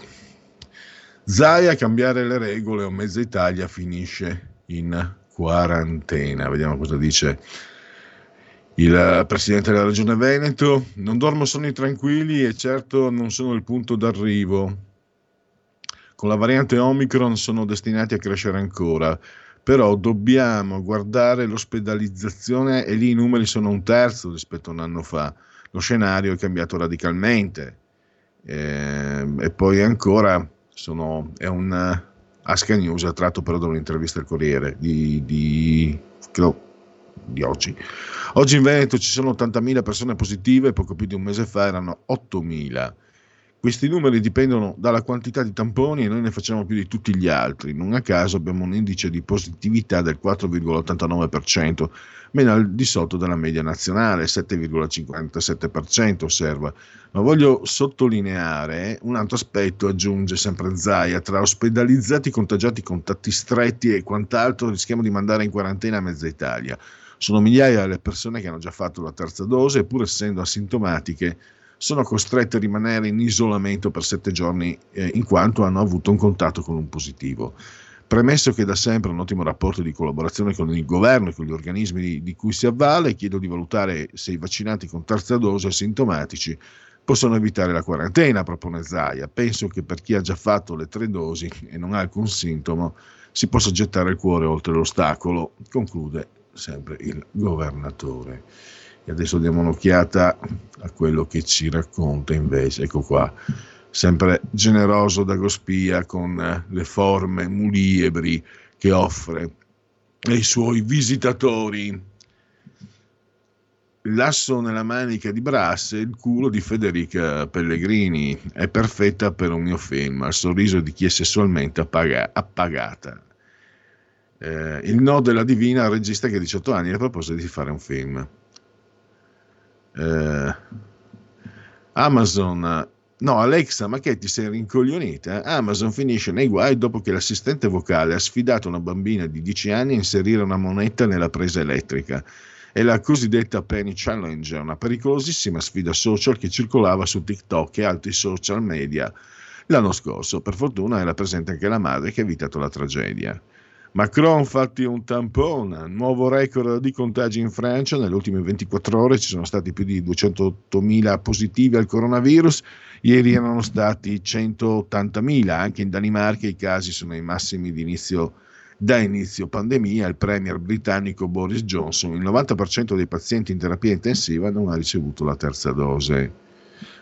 Zai a cambiare le regole o mezza Italia finisce in quarantena. Vediamo cosa dice il presidente della regione Veneto. Non dormo sonni tranquilli e certo non sono il punto d'arrivo. Con la variante Omicron sono destinati a crescere ancora però dobbiamo guardare l'ospedalizzazione e lì i numeri sono un terzo rispetto a un anno fa, lo scenario è cambiato radicalmente. Eh, e poi ancora sono, è un Asca News tratto però da un'intervista al Corriere di, di, credo, di oggi. Oggi in Veneto ci sono 80.000 persone positive, poco più di un mese fa erano 8.000 questi numeri dipendono dalla quantità di tamponi e noi ne facciamo più di tutti gli altri. Non a caso abbiamo un indice di positività del 4,89%, meno al di sotto della media nazionale, 7,57% osserva. Ma voglio sottolineare un altro aspetto, aggiunge sempre Zaia, tra ospedalizzati, contagiati, contatti stretti e quant'altro rischiamo di mandare in quarantena mezza Italia. Sono migliaia le persone che hanno già fatto la terza dose e pur essendo asintomatiche sono costrette a rimanere in isolamento per sette giorni eh, in quanto hanno avuto un contatto con un positivo. Premesso che da sempre un ottimo rapporto di collaborazione con il governo e con gli organismi di, di cui si avvale, chiedo di valutare se i vaccinati con terza dose asintomatici possono evitare la quarantena, propone Zaia. Penso che per chi ha già fatto le tre dosi e non ha alcun sintomo si possa gettare il cuore oltre l'ostacolo, conclude sempre il governatore. E adesso diamo un'occhiata a quello che ci racconta invece, ecco qua, sempre generoso da Gospia con le forme muliebri che offre ai suoi visitatori. L'asso nella manica di Brasse, il culo di Federica Pellegrini, è perfetta per un mio film, al sorriso di chi è sessualmente appaga- appagata. Eh, il no della divina al regista che a 18 anni le propose di fare un film eh, Amazon, no Alexa, ma che ti sei rincoglionita? Amazon finisce nei guai dopo che l'assistente vocale ha sfidato una bambina di 10 anni a inserire una moneta nella presa elettrica. È la cosiddetta Penny Challenge, una pericolosissima sfida social che circolava su TikTok e altri social media l'anno scorso. Per fortuna era presente anche la madre che ha evitato la tragedia. Macron fatti un tampone, nuovo record di contagi in Francia, nelle ultime 24 ore ci sono stati più di 208.000 positivi al coronavirus, ieri erano stati 180.000, anche in Danimarca i casi sono ai massimi di inizio, da inizio pandemia, il premier britannico Boris Johnson, il 90% dei pazienti in terapia intensiva non ha ricevuto la terza dose.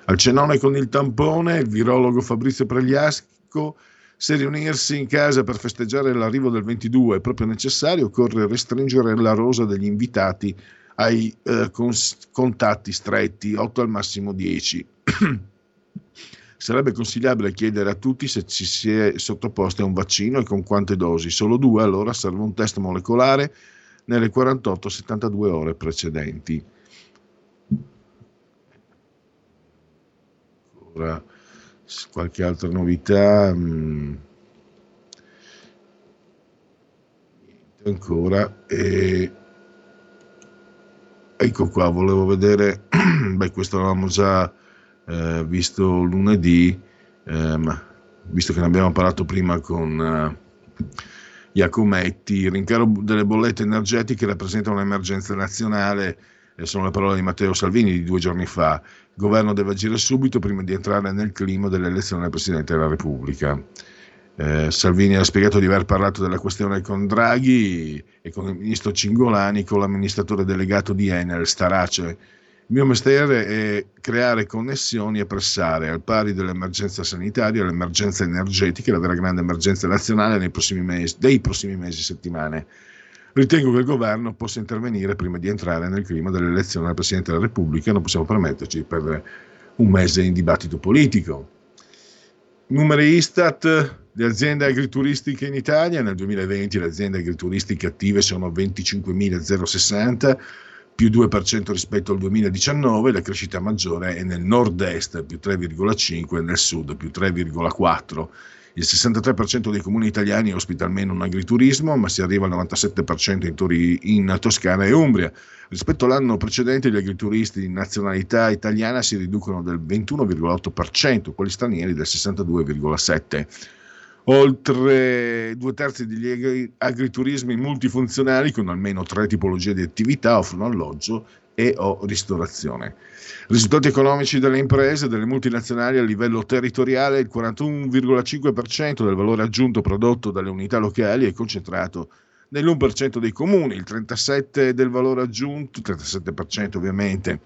Al cenone con il tampone, il virologo Fabrizio Pregliasco se riunirsi in casa per festeggiare l'arrivo del 22 è proprio necessario, occorre restringere la rosa degli invitati ai eh, cons- contatti stretti, 8 al massimo 10. Sarebbe consigliabile chiedere a tutti se ci si è sottoposti a un vaccino e con quante dosi. Solo due, allora serve un test molecolare nelle 48-72 ore precedenti. Ora, qualche altra novità? Mm. ancora. E... Ecco qua, volevo vedere, beh questo l'avevamo già eh, visto lunedì, ehm, visto che ne abbiamo parlato prima con eh, Iacometti, il rincaro delle bollette energetiche rappresenta un'emergenza nazionale, eh, sono le parole di Matteo Salvini di due giorni fa, il governo deve agire subito prima di entrare nel clima dell'elezione del Presidente della Repubblica. Eh, Salvini ha spiegato di aver parlato della questione con Draghi e con il ministro Cingolani, con l'amministratore delegato di Enel, Starace. Il mio mestiere è creare connessioni e pressare, al pari dell'emergenza sanitaria, l'emergenza energetica la vera grande emergenza nazionale nei prossimi mesi, dei prossimi mesi e settimane. Ritengo che il governo possa intervenire prima di entrare nel clima dell'elezione del Presidente della Repubblica, non possiamo permetterci di perdere un mese in dibattito politico. Numeri Istat, le aziende agrituristiche in Italia nel 2020 le aziende agrituristiche attive sono 25.060 più 2% rispetto al 2019, la crescita maggiore è nel nord-est più 3,5 e nel sud più 3,4. Il 63% dei comuni italiani ospita almeno un agriturismo, ma si arriva al 97% in, Tori, in Toscana e Umbria. Rispetto all'anno precedente gli agrituristi di nazionalità italiana si riducono del 21,8%, quelli stranieri del 62,7%. Oltre due terzi degli agriturismi multifunzionali con almeno tre tipologie di attività offrono alloggio e o ristorazione. Risultati economici delle imprese, delle multinazionali a livello territoriale, il 41,5% del valore aggiunto prodotto dalle unità locali è concentrato nell'1% dei comuni, il 37% del valore aggiunto, 37% ovviamente,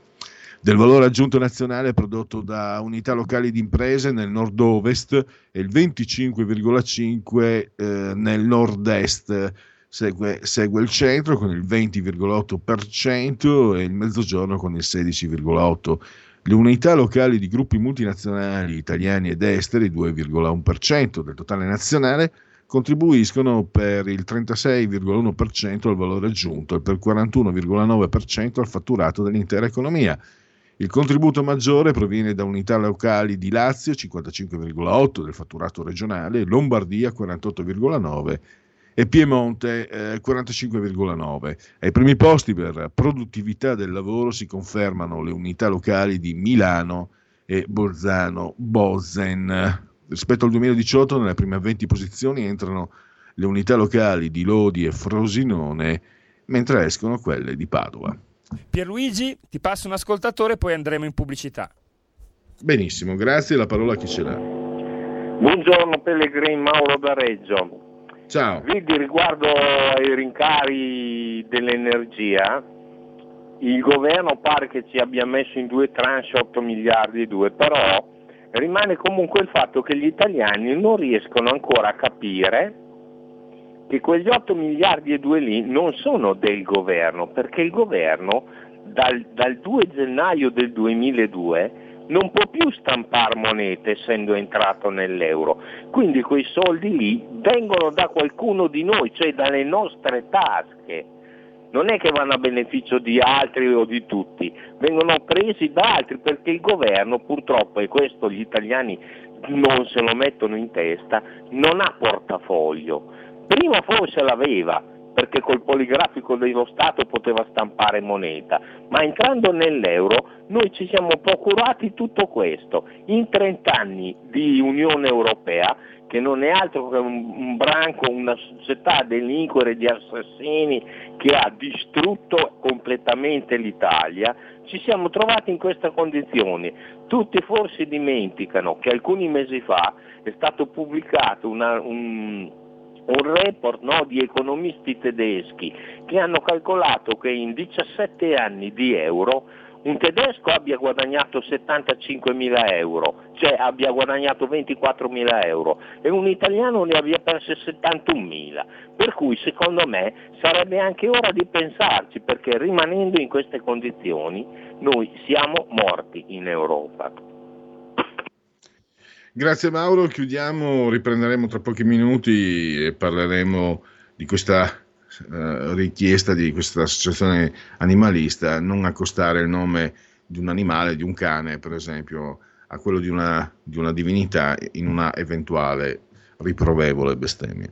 del valore aggiunto nazionale prodotto da unità locali di imprese nel nord-ovest e il 25,5% eh, nel nord-est. Segue, segue, il centro con il 20,8% e il mezzogiorno con il 16,8%. Le unità locali di gruppi multinazionali italiani ed esteri, 2,1% del totale nazionale, contribuiscono per il 36,1% al valore aggiunto e per il 41,9% al fatturato dell'intera economia. Il contributo maggiore proviene da unità locali di Lazio 55,8 del fatturato regionale, Lombardia 48,9 e Piemonte eh, 45,9. Ai primi posti per produttività del lavoro si confermano le unità locali di Milano e Bolzano Bozen. Rispetto al 2018 nelle prime 20 posizioni entrano le unità locali di Lodi e Frosinone, mentre escono quelle di Padova. Pierluigi, ti passo un ascoltatore e poi andremo in pubblicità. Benissimo, grazie. La parola a chi ce l'ha. Buongiorno Pellegrin, Mauro da Reggio. Ciao. Vedi, riguardo ai rincari dell'energia, il governo pare che ci abbia messo in due tranche 8 miliardi e due, però rimane comunque il fatto che gli italiani non riescono ancora a capire che quegli 8 miliardi e 2 lì non sono del governo, perché il governo dal, dal 2 gennaio del 2002 non può più stampare monete essendo entrato nell'euro, quindi quei soldi lì vengono da qualcuno di noi, cioè dalle nostre tasche. Non è che vanno a beneficio di altri o di tutti, vengono presi da altri perché il governo purtroppo, e questo gli italiani non se lo mettono in testa, non ha portafoglio Prima forse l'aveva, perché col poligrafico dello Stato poteva stampare moneta, ma entrando nell'euro noi ci siamo procurati tutto questo. In 30 anni di Unione Europea, che non è altro che un, un branco, una società delinquere di assassini che ha distrutto completamente l'Italia, ci siamo trovati in questa condizione. Tutti forse dimenticano che alcuni mesi fa è stato pubblicato una, un un report no, di economisti tedeschi che hanno calcolato che in 17 anni di euro un tedesco abbia guadagnato 75 mila euro, cioè abbia guadagnato 24 mila euro, e un italiano ne abbia perse 71 mila. Per cui secondo me sarebbe anche ora di pensarci, perché rimanendo in queste condizioni noi siamo morti in Europa. Grazie Mauro, chiudiamo, riprenderemo tra pochi minuti e parleremo di questa eh, richiesta di questa associazione animalista, non accostare il nome di un animale, di un cane per esempio, a quello di una, di una divinità in una eventuale riprovevole bestemmia.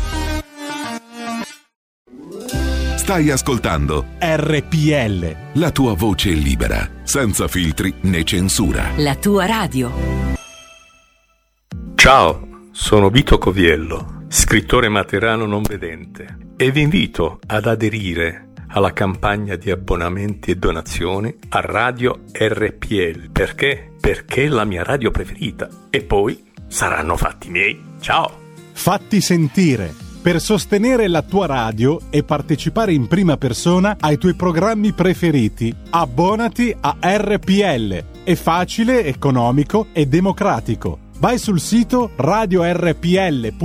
Stai ascoltando RPL. la tua voce libera, senza filtri né censura. La tua radio. Ciao, sono Vito Coviello, scrittore materano non vedente e vi invito ad aderire alla campagna di abbonamenti e donazioni a Radio RPL. Perché? Perché è la mia radio preferita. E poi saranno fatti miei. Ciao! Fatti sentire per sostenere la tua radio e partecipare in prima persona ai tuoi programmi preferiti. Abbonati a RPL. È facile, economico e democratico. Vai sul sito radiorpl.it,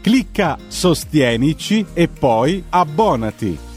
clicca Sostienici e poi abbonati.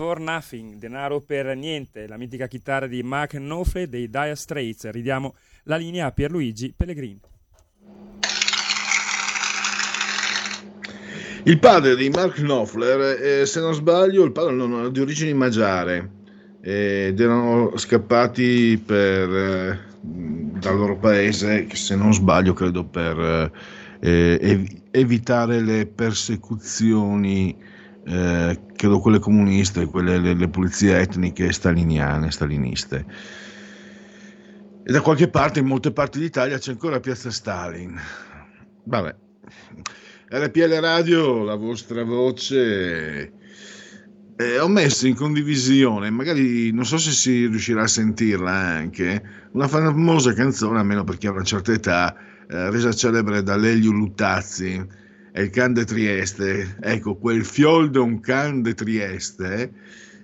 For Nothing, denaro per niente, la mitica chitarra di Mark Knopfler dei Dire Straits. Ridiamo la linea a Pierluigi Pellegrini. Il padre di Mark Knopfler, eh, se non sbaglio, il padre non era di origini magiare eh, ed erano scappati per, eh, dal loro paese, se non sbaglio credo per eh, ev- evitare le persecuzioni, eh, credo quelle comuniste, quelle le, le pulizie etniche staliniane, staliniste. E da qualche parte, in molte parti d'Italia, c'è ancora Piazza Stalin. Vabbè. RPL Radio, la vostra voce. Eh, ho messo in condivisione, magari non so se si riuscirà a sentirla anche, una famosa canzone, almeno per chi ha una certa età, eh, resa celebre da Lelio Luttazzi, è il Can de Trieste. Ecco, quel fiol d'un Can de Trieste,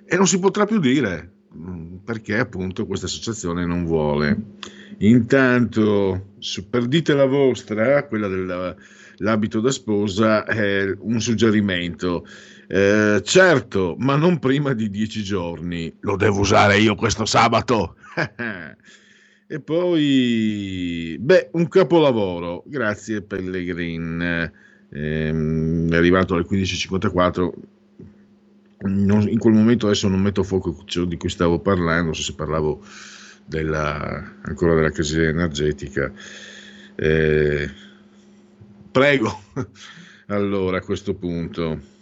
e non si potrà più dire, mm, perché appunto questa associazione non vuole. Intanto, su- per dite la vostra, quella dell'abito da sposa, è un suggerimento. Eh, certo, ma non prima di dieci giorni. Lo devo usare io questo sabato. e poi, beh, un capolavoro. Grazie Pellegrin. Ehm, è arrivato alle 15.54. Non- in quel momento adesso non metto a fuoco ciò di cui stavo parlando, so se parlavo della, ancora della crisi energetica. Eh, prego, allora a questo punto.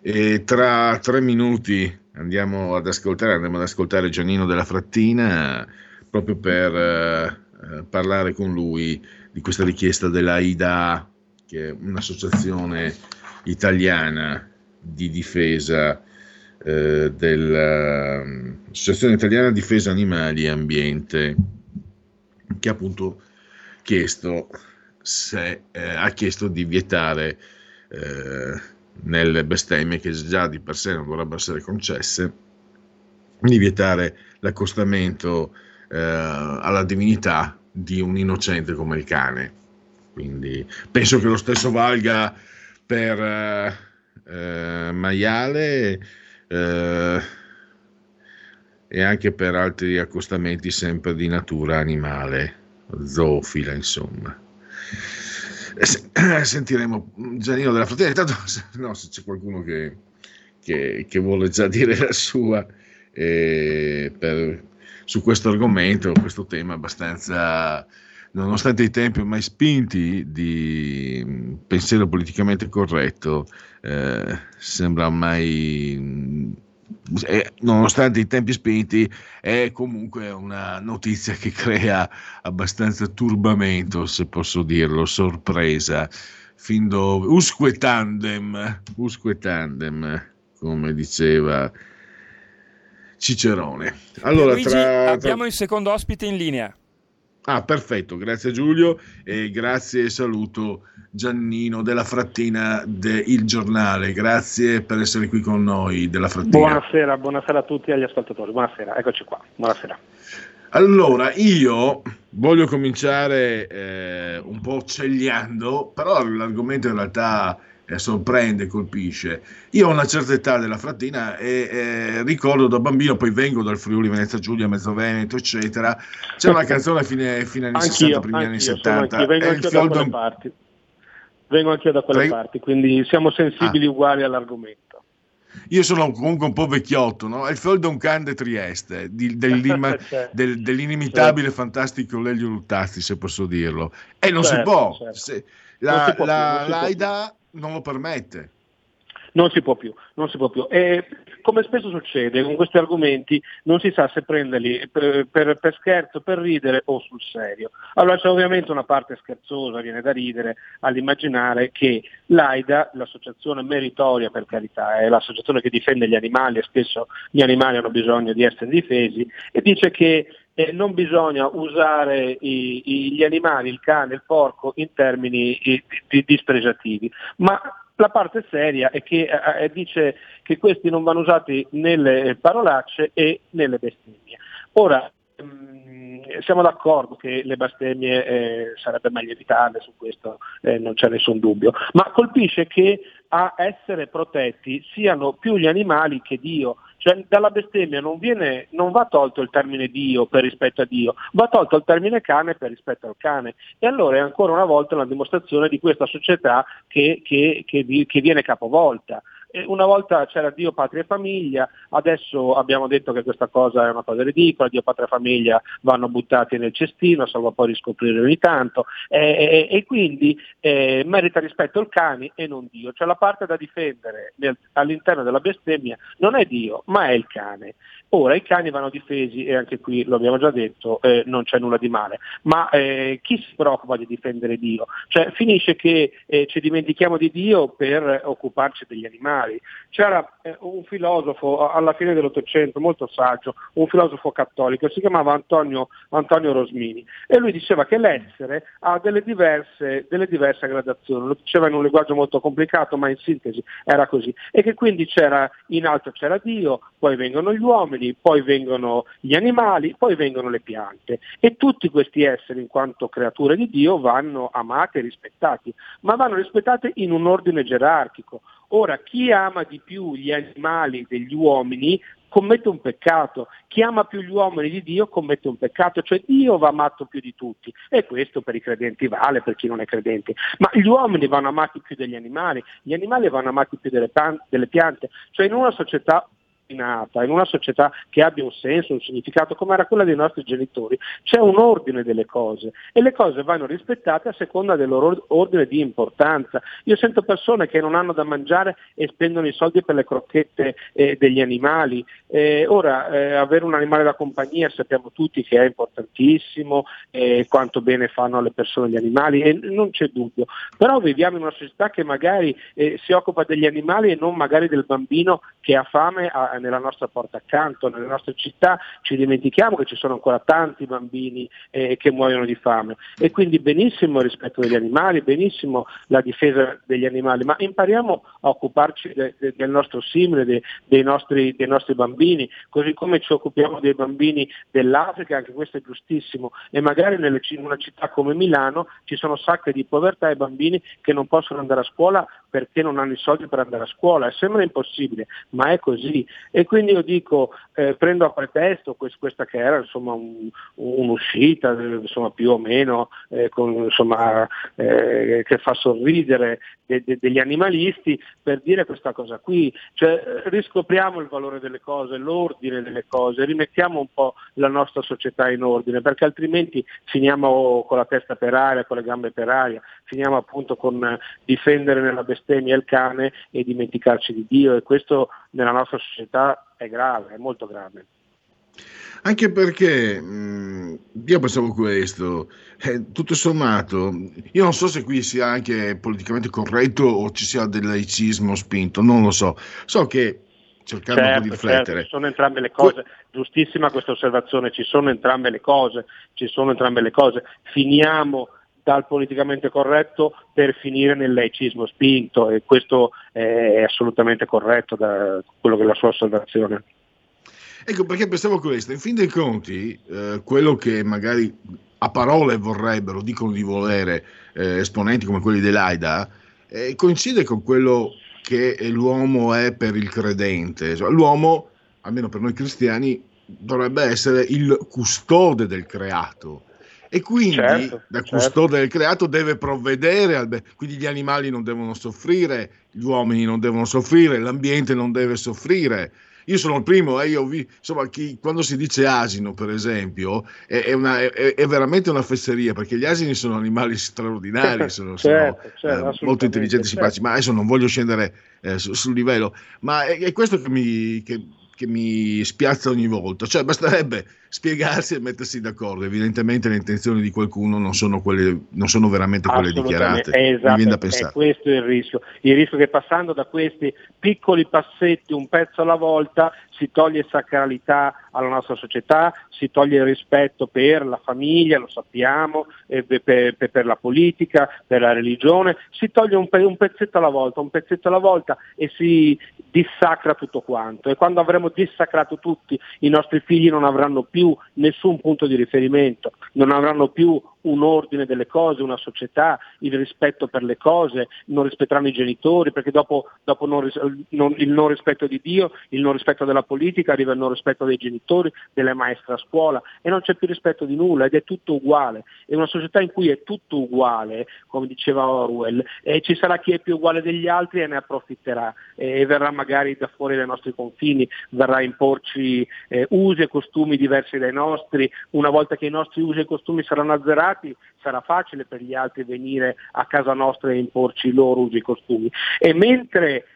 E tra tre minuti andiamo ad ascoltare, andremo ad ascoltare Giannino della Frattina proprio per eh, parlare con lui di questa richiesta della IDA, che è un'associazione italiana di difesa eh, dell'Associazione Italiana Difesa Animali e Ambiente, che ha appunto chiesto se, eh, ha chiesto di vietare eh, nelle bestemmie che già di per sé non dovrebbero essere concesse, di vietare l'accostamento eh, alla divinità di un innocente come il cane. Quindi penso che lo stesso valga per eh, eh, maiale eh, e anche per altri accostamenti sempre di natura animale, zoofila insomma. Eh, se- Sentiremo Giannino della Fratelli, intanto no, se c'è qualcuno che, che- che vuole già dire la sua eh, per- su questo argomento, questo tema abbastanza, nonostante i tempi ormai spinti di mh, pensiero politicamente corretto, eh, sembra ormai, mh, eh, nonostante i tempi spinti, è comunque una notizia che crea abbastanza turbamento, se posso dirlo, sorpresa, fin dove, usque tandem, usque tandem, come diceva Cicerone. Allora, Luigi, tra, tra- abbiamo il secondo ospite in linea. Ah, perfetto, grazie Giulio e grazie e saluto Giannino della Frattina del Giornale, grazie per essere qui con noi della Frattina. Buonasera, buonasera a tutti agli ascoltatori. Buonasera, eccoci qua. Buonasera. Allora, io voglio cominciare eh, un po' cegliando, però l'argomento in realtà eh, sorprende, colpisce. Io ho una certa età della frattina e eh, ricordo da bambino, poi vengo dal Friuli, Venezia Giulia, Mezzo Veneto, eccetera. C'è una canzone a fine, fine anni 60, Anch'io, primi anni anch'io, sono 70. anch'io, vengo anch'io da quelle parti. Vengo anch'io da quelle Prego. parti, quindi siamo Ah. sensibili uguali all'argomento. Io sono comunque un po' vecchiotto, no? È il fiol d'un can de Trieste, di- Certo. del- dell'inimitabile, fantastico Lelio Luttazzi, se posso dirlo. E non si Certo, può, certo. se- Non la, si può più, la- non si l'AIDA non lo permette. non si può più, non si può più. E come spesso succede con questi argomenti non si sa se prenderli per, per, per scherzo, per ridere o sul serio. Allora c'è ovviamente una parte scherzosa, viene da ridere all'immaginare che l'AIDA, l'associazione meritoria per carità, è l'associazione che difende gli animali e spesso gli animali hanno bisogno di essere difesi, e dice che eh, non bisogna usare i, i, gli animali, il cane, il porco, in termini dispregiativi, ma la parte seria è che eh, eh, dice che questi non vanno usati nelle parolacce e nelle bestemmie. Ora, mh, mm, siamo d'accordo che le bestemmie eh, sarebbe meglio evitarle, su questo eh, non c'è nessun dubbio, ma colpisce che a essere protetti siano più gli animali che Dio. Cioè dalla bestemmia non, viene, non, va tolto il termine Dio per rispetto a Dio, va tolto il termine cane per rispetto al cane. E allora è ancora una volta una dimostrazione di questa società che, che, che, che viene capovolta una volta c'era Dio, patria e famiglia, adesso abbiamo detto che questa cosa è una cosa ridicola, Dio, patria e famiglia vanno buttati nel cestino, salvo poi riscoprire ogni tanto, e, e, e quindi eh, merita rispetto il cane e non Dio. Cioè la parte da difendere nel, all'interno della bestemmia non è Dio, ma è il cane. Ora i cani vanno difesi e anche qui lo abbiamo già detto, eh, non c'è nulla di male, ma eh, chi si preoccupa di difendere Dio? Cioè finisce che eh, ci dimentichiamo di Dio per occuparci degli animali. C'era eh, un filosofo alla fine dell'Ottocento, molto saggio, un filosofo cattolico, si chiamava Antonio, Antonio Rosmini e lui diceva che l'essere ha delle diverse, delle diverse gradazioni, lo diceva in un linguaggio molto complicato ma in sintesi era così, e che quindi c'era in alto c'era Dio, poi vengono gli uomini, poi vengono gli animali, poi vengono le piante e tutti questi esseri in quanto creature di Dio vanno amati e rispettati, ma vanno rispettati in un ordine gerarchico. Ora, chi ama di più gli animali degli uomini commette un peccato, chi ama più gli uomini di Dio commette un peccato, cioè Dio va amato più di tutti. E questo per i credenti vale, per chi non è credente, ma gli uomini vanno amati più degli animali, gli animali vanno amati più delle, piante, cioè in una società in una società che abbia un senso, un significato come era quella dei nostri genitori, c'è un ordine delle cose e le cose vanno rispettate a seconda del loro ordine di importanza. Io sento persone che non hanno da mangiare e spendono i soldi per le crocchette eh, degli animali. Eh, ora, eh, avere un animale da compagnia sappiamo tutti che è importantissimo, eh, quanto bene fanno alle persone gli animali e non c'è dubbio, però viviamo in una società che magari eh, si occupa degli animali e non magari del bambino che ha fame a, nella nostra porta accanto, nelle nostre città, ci dimentichiamo che ci sono ancora tanti bambini eh, che muoiono di fame. E quindi benissimo il rispetto degli animali, benissimo la difesa degli animali, ma impariamo a occuparci de, de, del nostro simile, de, dei, nostri, dei nostri bambini, così come ci occupiamo dei bambini dell'Africa, anche questo è giustissimo, e magari nelle, in una città come Milano ci sono sacche di povertà e bambini che non possono andare a scuola perché non hanno i soldi per andare a scuola, sembra impossibile, ma è così. E quindi io dico, eh, prendo a pretesto questa che era insomma, un, un'uscita insomma, più o meno eh, con, insomma, eh, che fa sorridere de, de, degli animalisti per dire questa cosa qui, cioè, riscopriamo il valore delle cose, l'ordine delle cose, rimettiamo un po' la nostra società in ordine, perché altrimenti finiamo con la testa per aria, con le gambe per aria, finiamo appunto con difendere nella bestemmia il cane e dimenticarci di Dio e questo nella nostra società è grave, è molto grave. Anche perché mh, io pensavo questo, eh, tutto sommato, io non so se qui sia anche politicamente corretto o ci sia del laicismo spinto, non lo so. So che cercando certo, un po' di riflettere. Certo, ci sono entrambe le cose, giustissima questa osservazione, ci sono entrambe le cose, ci sono entrambe le cose. Finiamo dal politicamente corretto per finire nel laicismo spinto e questo è assolutamente corretto da quello che è la sua osservazione. Ecco perché pensavo questo, in fin dei conti eh, quello che magari a parole vorrebbero, dicono di volere eh, esponenti come quelli dell'AIDA, eh, coincide con quello che l'uomo è per il credente. Cioè, l'uomo, almeno per noi cristiani, dovrebbe essere il custode del creato e quindi certo, da certo. custode del creato deve provvedere al. Quindi gli animali non devono soffrire, gli uomini non devono soffrire, l'ambiente non deve soffrire. io sono il primo, eh, io vi, insomma, chi, quando si dice asino, per esempio, è, è, una, è, è, veramente una fesseria, perché gli asini sono animali straordinari, sono, certo, sono certo, eh, molto intelligenti e simpatici, certo. ma adesso non voglio scendere eh, sul, sul livello, ma è, questo che mi... Che, che mi spiazza ogni volta. Cioè, basterebbe spiegarsi e mettersi d'accordo. Evidentemente le intenzioni di qualcuno non sono, quelle, non sono veramente quelle dichiarate. Esatto. È questo è il rischio. Il rischio che passando da questi piccoli passetti, un pezzo alla volta, si toglie sacralità alla nostra società, si toglie il rispetto per la famiglia, lo sappiamo, per, per, per, la politica, per la religione, si toglie un, un, pezzetto alla volta, un pezzetto alla volta e si dissacra tutto quanto. E quando avremo dissacrato tutti, i nostri figli non avranno più nessun punto di riferimento, non avranno più un ordine delle cose, una società, il rispetto per le cose, non rispetteranno i genitori, perché dopo, dopo non, non, il non rispetto di Dio, il non rispetto della politica, arriva il non rispetto dei genitori, delle maestre a scuola e non c'è più rispetto di nulla ed è tutto uguale. È una società in cui è tutto uguale, come diceva Orwell, e ci sarà chi è più uguale degli altri e ne approfitterà e verrà magari da fuori dai nostri confini, verrà a imporci eh, usi e costumi diversi dai nostri, una volta che i nostri usi e costumi saranno azzerati sarà facile per gli altri venire a casa nostra e imporci i loro usi e costumi. E mentre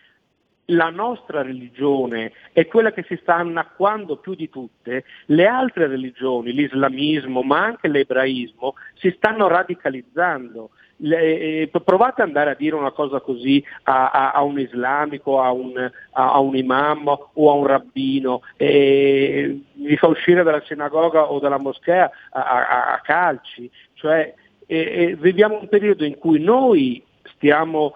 la nostra religione è quella che si sta annacquando più di tutte, le altre religioni, l'islamismo ma anche l'ebraismo, si stanno radicalizzando le, eh, provate ad andare a dire una cosa così a, a, a un islamico, a un, a, un, imam o a un rabbino, e vi fa uscire dalla sinagoga o dalla moschea a, calci. Cioè, e, e viviamo un periodo in cui noi stiamo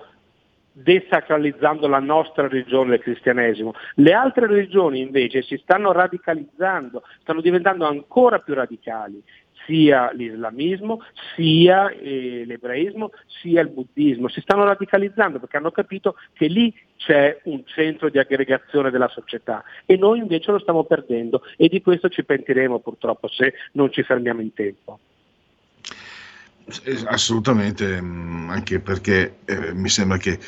desacralizzando la nostra religione del cristianesimo. Le altre religioni invece si stanno radicalizzando, stanno diventando ancora più radicali sia l'islamismo, sia eh, l'ebraismo, sia il buddismo. Si stanno radicalizzando perché hanno capito che lì c'è un centro di aggregazione della società e noi invece lo stiamo perdendo e di questo ci pentiremo purtroppo se non ci fermiamo in tempo. Assolutamente, mm, anche perché eh, mi sembra che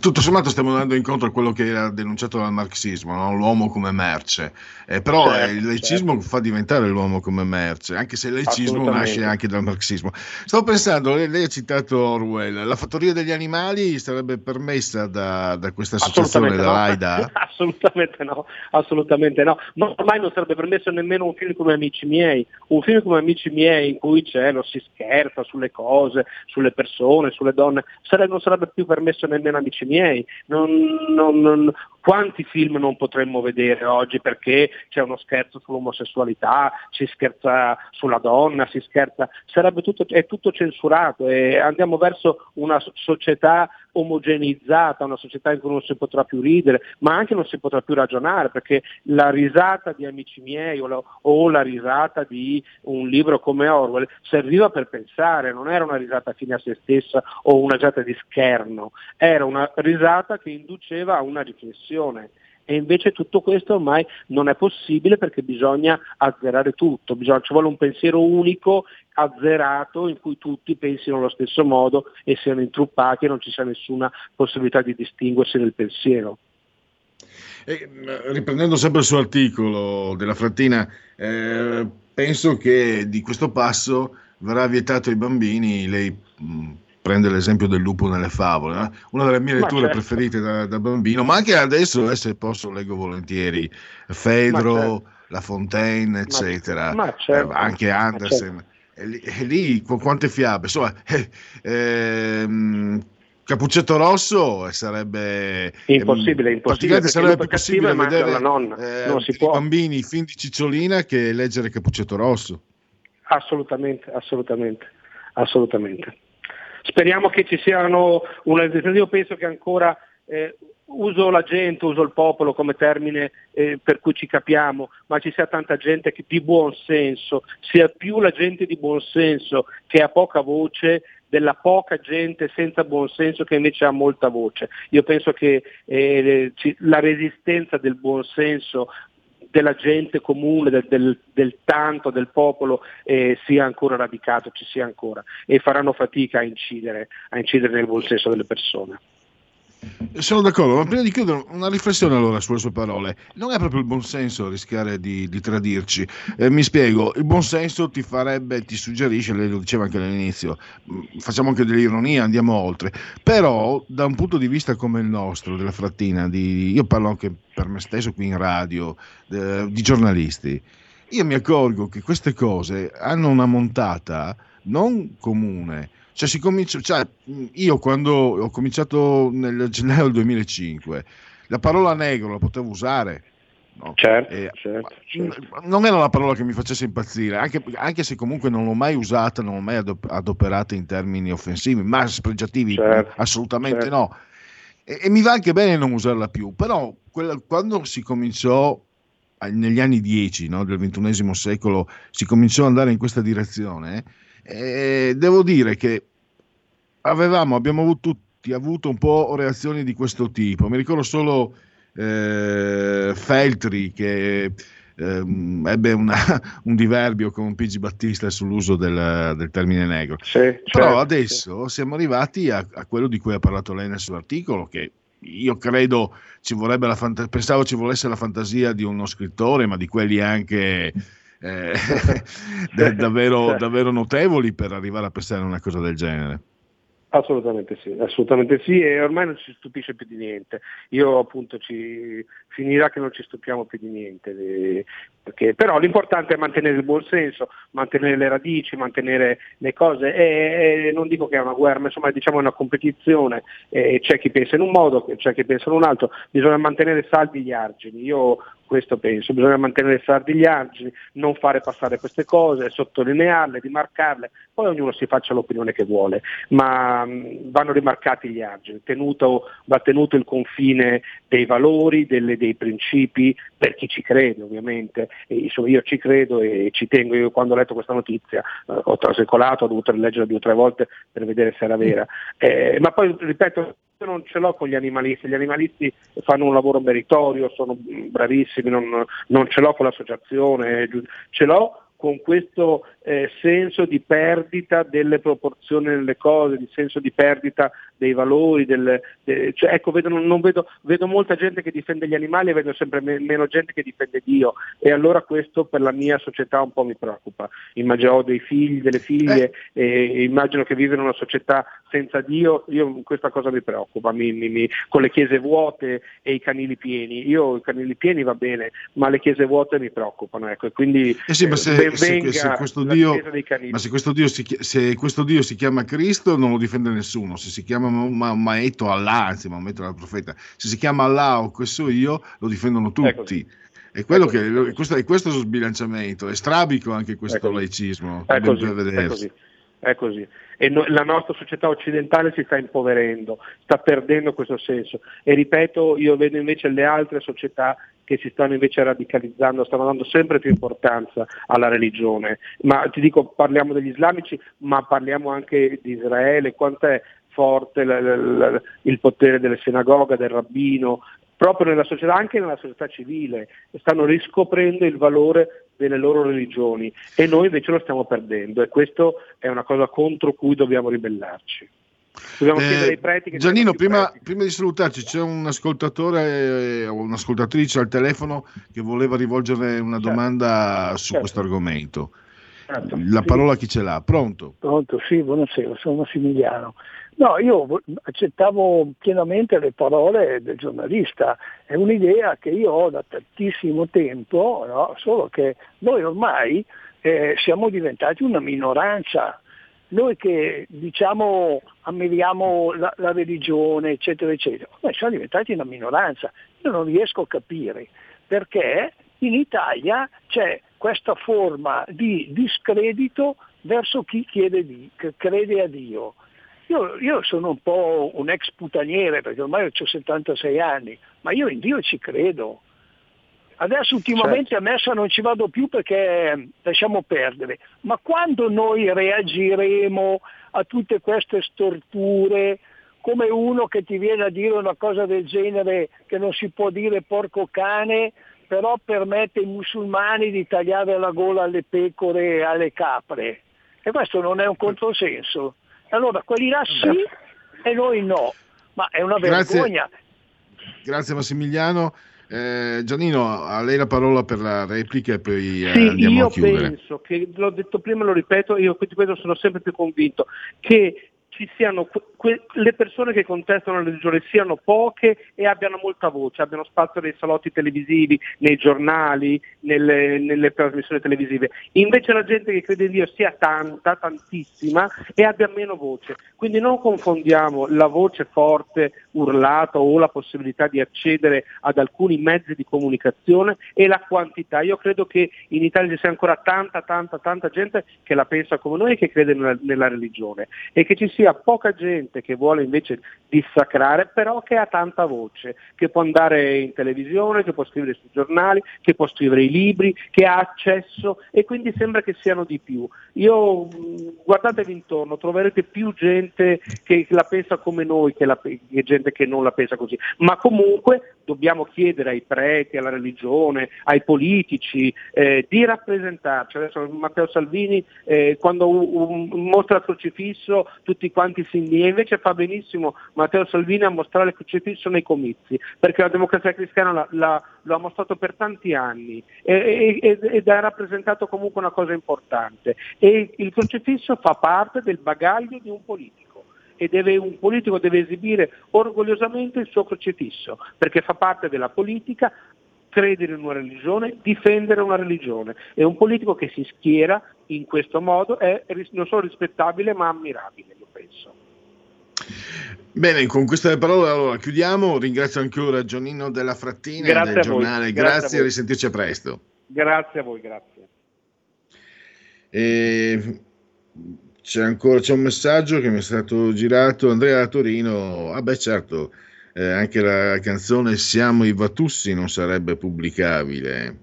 tutto sommato stiamo andando incontro a quello che era denunciato dal marxismo, no? l'uomo come merce, eh, però certo, il laicismo certo. fa diventare l'uomo come merce, anche se il laicismo nasce anche dal marxismo. Stavo pensando, lei, lei, ha citato Orwell, la fattoria degli animali sarebbe permessa da, da questa associazione, da no. assolutamente no, assolutamente no, ma ormai non sarebbe permesso nemmeno un film come Amici miei, un film come Amici miei in cui c'è, lo si scherza, sulle cose, sulle persone, sulle donne, Sare- non sarebbe più permesso nemmeno amici miei. Non, non, non, quanti film non potremmo vedere oggi perché c'è uno scherzo sull'omosessualità, si scherza sulla donna, si scherza, sarebbe tutto, è tutto censurato e andiamo verso una società omogeneizzata, una società in cui non si potrà più ridere, ma anche non si potrà più ragionare, perché la risata di amici miei o la, o la risata di un libro come Orwell serviva per pensare, non era una risata fine a se stessa o una risata di scherno, era una risata che induceva a una riflessione. E invece tutto questo ormai non è possibile perché bisogna azzerare tutto, bisogna, ci vuole un pensiero unico, azzerato, in cui tutti pensino allo stesso modo e siano intruppati e non ci sia nessuna possibilità di distinguersi nel pensiero. E, riprendendo sempre il suo articolo della Frattina, eh, penso che di questo passo verrà vietato ai bambini, lei mh, prende l'esempio del lupo nelle favole, eh? una delle mie letture certo. preferite da, da, bambino, ma anche adesso, eh, se posso, leggo volentieri Fedro, certo. La Fontaine, eccetera, ma certo. eh, anche Andersen. Certo. E lì, e lì, con quante fiabe, insomma, eh, ehm, Cappuccetto Rosso sarebbe impossibile, impossibile sarebbe più possibile vedere la nonna. Eh, non si può. bambini fin di cicciolina che leggere Cappuccetto Rosso. Assolutamente, assolutamente, assolutamente. Speriamo che ci siano una io penso che ancora eh, uso la gente, uso il popolo come termine eh, per cui ci capiamo, ma ci sia tanta gente che, di buon senso, sia più la gente di buon senso che ha poca voce della poca gente senza buon senso che invece ha molta voce. Io penso che eh, la resistenza del buon senso della gente comune, del, del, del tanto, del popolo eh, sia ancora radicato, ci sia ancora e faranno fatica a incidere, a incidere nel buon senso delle persone. Sono d'accordo, ma prima di chiudere una riflessione allora sulle sue parole. Non è proprio il buonsenso rischiare di, di tradirci. Eh, mi spiego, il buonsenso ti farebbe, ti suggerisce, lei lo diceva anche all'inizio, mh, facciamo anche dell'ironia, andiamo oltre. Però da un punto di vista come il nostro, della frattina, di, io parlo anche per me stesso qui in radio, de- di giornalisti, io mi accorgo che queste cose hanno una montata non comune. Cioè, si comincia, cioè, io quando ho cominciato nel gennaio del 2005, la parola negro la potevo usare. no? Certo, Eh, certo, ma Non era una parola che mi facesse impazzire, anche, anche se comunque non l'ho mai usata, non l'ho mai adop- adoperata in termini offensivi, ma spregiativi, Certo, assolutamente certo. no. E, e mi va anche bene non usarla più, però quella- quando si cominciò negli anni 10 no, del ventunesimo secolo, si cominciò ad andare in questa direzione, eh, devo dire che avevamo, abbiamo avuto, tutti avuto un po' reazioni di questo tipo. Mi ricordo solo eh, Feltri che ehm, ebbe una- un diverbio con Pigi Battista sull'uso del, del termine negro. Però certo, adesso siamo arrivati a, a quello di cui ha parlato lei nel suo articolo, che io credo ci vorrebbe la fanta- pensavo ci volesse la fantasia di uno scrittore, ma di quelli anche eh, da- davvero, davvero notevoli per arrivare a pensare a una cosa del genere. Assolutamente sì, assolutamente sì, e ormai non ci stupisce più di niente. Io appunto ci finirà che non ci stupiamo più di niente. eh, perché- però l'importante è mantenere il buon senso, mantenere le radici, mantenere le cose. E, e non dico che è una guerra, ma insomma diciamo è una competizione. e c'è chi pensa in un modo, c'è chi pensa in un altro. Bisogna mantenere saldi gli argini. Io questo penso, bisogna mantenere saldi gli argini, non fare passare queste cose, sottolinearle, rimarcarle, poi ognuno si faccia l'opinione che vuole, ma mh, vanno rimarcati gli argini, tenuto, va tenuto il confine dei valori, delle- dei principi, per chi ci crede ovviamente, e, insomma, io ci credo e ci tengo, io quando ho letto questa notizia eh, ho trasecolato, ho dovuto rileggerla due o tre volte per vedere se era vera, Eh, ma poi ripeto, io non ce l'ho con gli animalisti, gli animalisti fanno un lavoro meritorio, sono bravissimi, non, non ce l'ho con l'associazione, ce l'ho con questo eh, senso di perdita delle proporzioni delle cose, di senso di perdita dei valori, del, de- cioè, ecco, vedo, non- vedo, vedo molta gente che difende gli animali e vedo sempre me- meno gente che difende Dio. E allora questo per la mia società un po' mi preoccupa. Immagino ho dei figli, delle figlie e immagino che vivono in una società senza Dio, io questa cosa mi preoccupa, mi- mi- mi- con le chiese vuote e i canili pieni. Io i canili pieni va bene, ma le chiese vuote mi preoccupano, ecco, e quindi Eh sì, ma eh, se, ben se- se questo Dio, ma se questo Dio si, se questo Dio si chiama Cristo non lo difende nessuno, se si chiama Ma- Ma- Maometto, Allah, anzi Maometto era il profeta, se si chiama Allah o questo io lo difendono tutti. È quello che, questo, è questo lo sbilanciamento, è strabico anche questo laicismo. È così, è così, è così. E no- la nostra società occidentale si sta impoverendo, sta perdendo questo senso. E ripeto, io vedo invece le altre società che si stanno invece radicalizzando, stanno dando sempre più importanza alla religione. Ma ti dico, parliamo degli islamici, ma parliamo anche di Israele, quanto è forte la- la- la- il potere delle sinagoghe, del rabbino, proprio nella società, anche nella società civile, stanno riscoprendo il valore delle loro religioni e noi invece lo stiamo perdendo e questo è una cosa contro cui dobbiamo ribellarci. Dobbiamo Eh, chiedere ai preti che Giannino, prima, prima di salutarci, c'è un ascoltatore eh, o un'ascoltatrice al telefono che voleva rivolgere una domanda su questo argomento. Certo, La sì. parola chi ce l'ha? Pronto? Pronto, sì, buonasera, sono Massimiliano. No, io vo- accettavo pienamente le parole del giornalista, è un'idea che io ho da tantissimo tempo, no? solo che noi ormai eh, siamo diventati una minoranza, noi che diciamo ammiriamo la, la religione, eccetera, eccetera, noi siamo diventati una minoranza, io non riesco a capire perché in Italia c'è questa forma di discredito verso chi di, crede a Dio. Io, io sono un po' un ex putaniere perché ormai ho 76 anni, ma io in Dio ci credo. Adesso ultimamente a messa non ci vado più perché eh, lasciamo perdere, ma quando noi reagiremo a tutte queste storture, come uno che ti viene a dire una cosa del genere che non si può dire porco cane, però permette ai musulmani di tagliare la gola alle pecore e alle capre. E questo non è un controsenso. Allora quelli là sì e noi no. Ma è una vergogna. Grazie Massimiliano. Eh, Giannino, a lei la parola per la replica e poi eh, Sì, andiamo io a chiudere. penso che, l'ho detto prima e lo ripeto, io di questo sono sempre più convinto, che ci siano que- que- le persone che contestano la religione siano poche e abbiano molta voce, abbiano spazio nei salotti televisivi, nei giornali, nelle, nelle trasmissioni televisive. Invece la gente che crede in Dio sia tanta, tantissima e abbia meno voce. Quindi non confondiamo la voce forte, urlata o la possibilità di accedere ad alcuni mezzi di comunicazione e la quantità. Io credo che in Italia ci sia ancora tanta, tanta, tanta gente che la pensa come noi e che crede nella, nella religione e che ci sia poca gente che vuole invece dissacrare, però che ha tanta voce, che può andare in televisione, che può scrivere sui giornali, che può scrivere i libri, che ha accesso e quindi sembra che siano di più. Io mh, guardatevi intorno, troverete più gente che la pensa come noi che, la, che gente che non la pensa così, ma comunque dobbiamo chiedere ai preti, alla religione, ai politici eh, di rappresentarci. Adesso Matteo Salvini eh, quando un- un- mostra il crocifisso tutti quanti si indigna, invece fa benissimo Matteo Salvini a mostrare il crocifisso nei comizi, perché la democrazia cristiana la- la- lo ha mostrato per tanti anni e- e- ed ha rappresentato comunque una cosa importante. E il crocifisso fa parte del bagaglio di un politico e deve- un politico deve esibire orgogliosamente il suo crocifisso, perché fa parte della politica credere in una religione, difendere una religione. E un politico che si schiera in questo modo è non solo rispettabile ma ammirabile, penso. Bene, con queste parole allora chiudiamo. Ringrazio ancora Giannino della Frattina Grazie del a voi, giornale. grazie Grazie, a risentirci presto. Grazie a voi, grazie. E c'è ancora c'è un messaggio che mi è stato girato Andrea da Torino ah beh certo eh, anche la canzone Siamo i Vatussi non sarebbe pubblicabile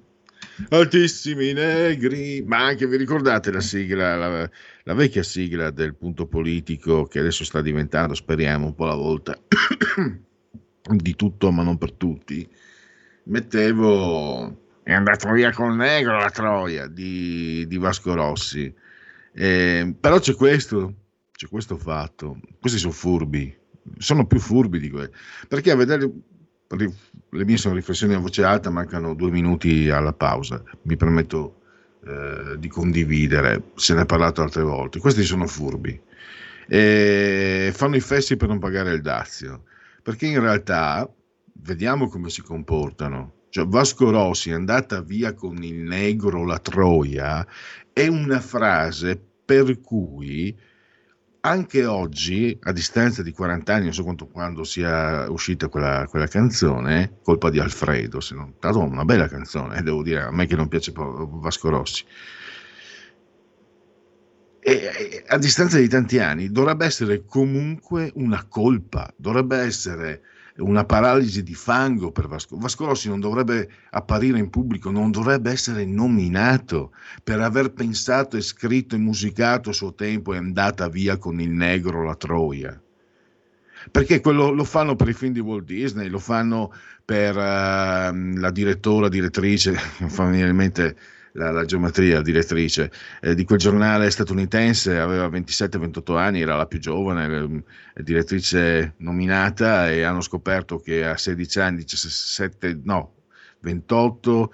altissimi negri. Ma anche vi ricordate la sigla la, la vecchia sigla del punto politico che adesso sta diventando speriamo un po' alla volta di tutto ma non per tutti. Mettevo è andato via col negro la troia di, di Vasco Rossi. Eh, però c'è questo c'è questo fatto. Questi sono furbi sono più furbi di quelli perché a vedere le mie sono riflessioni a voce alta mancano due minuti alla pausa. Mi permetto eh, di condividere. Se ne è parlato altre volte. Questi sono furbi. E fanno i fessi per non pagare il dazio. Perché in realtà vediamo come si comportano. Cioè, Vasco Rossi è andata via con il negro la troia è una frase per cui anche oggi, a distanza di 40 anni, non so quanto, quando sia uscita quella, quella canzone, colpa di Alfredo, se non, tanto una bella canzone, eh, devo dire, a me che non piace Vasco Rossi. E, a distanza di tanti anni dovrebbe essere comunque una colpa, dovrebbe essere una paralisi di fango per Vasco. Vasco Rossi non dovrebbe apparire in pubblico, non dovrebbe essere nominato per aver pensato e scritto e musicato a suo tempo è andata via con il negro la troia. Perché quello lo fanno per i film di Walt Disney, lo fanno per ehm, la direttora, direttrice, mi fa venire in mente la, la geometria direttrice eh, di quel giornale statunitense, aveva 27-28 anni, era la più giovane, ehm, direttrice nominata e hanno scoperto che a 16 anni, 17, no, 28,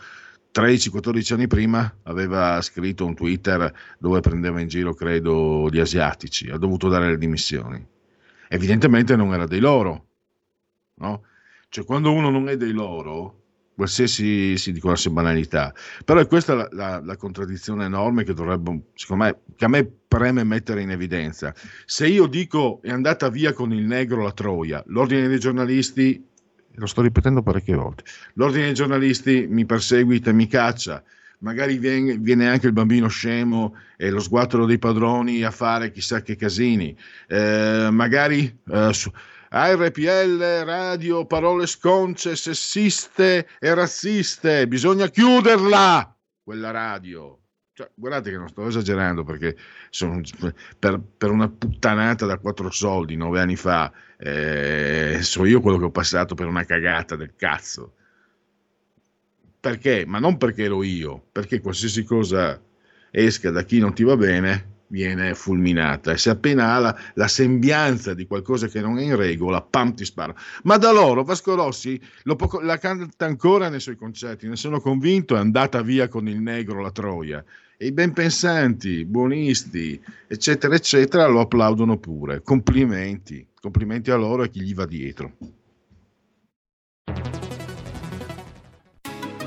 13-14 anni prima aveva scritto un Twitter dove prendeva in giro, credo, gli asiatici, ha dovuto dare le dimissioni. Evidentemente non era dei loro, no? Cioè quando uno non è dei loro, qualsiasi si dicono qualsiasi banalità, però è questa la, la, la contraddizione enorme che dovrebbe, secondo me, che a me preme mettere in evidenza. Se io dico è andata via con il negro la troia, l'ordine dei giornalisti, lo sto ripetendo parecchie volte, l'ordine dei giornalisti mi perseguita e mi caccia, magari viene, viene, anche il bambino scemo e lo sguattero dei padroni a fare chissà che casini, eh, magari eh, su, ARPL, radio, parole sconce, sessiste e razziste, bisogna chiuderla quella radio. Cioè, guardate che non sto esagerando perché sono, per, per, una puttanata da quattro soldi nove anni fa eh, so io quello che ho passato per una cagata del cazzo. Perché? Ma non perché ero io, perché qualsiasi cosa esca da chi non ti va bene, viene fulminata e se appena ha la, la, sembianza di qualcosa che non è in regola, pam ti spara. Ma da loro Vasco Rossi lo, la canta ancora nei suoi concerti, ne sono convinto, è andata via con il negro la Troia. E i ben pensanti, buonisti, eccetera, eccetera, lo applaudono pure. Complimenti, complimenti a loro e a chi gli va dietro.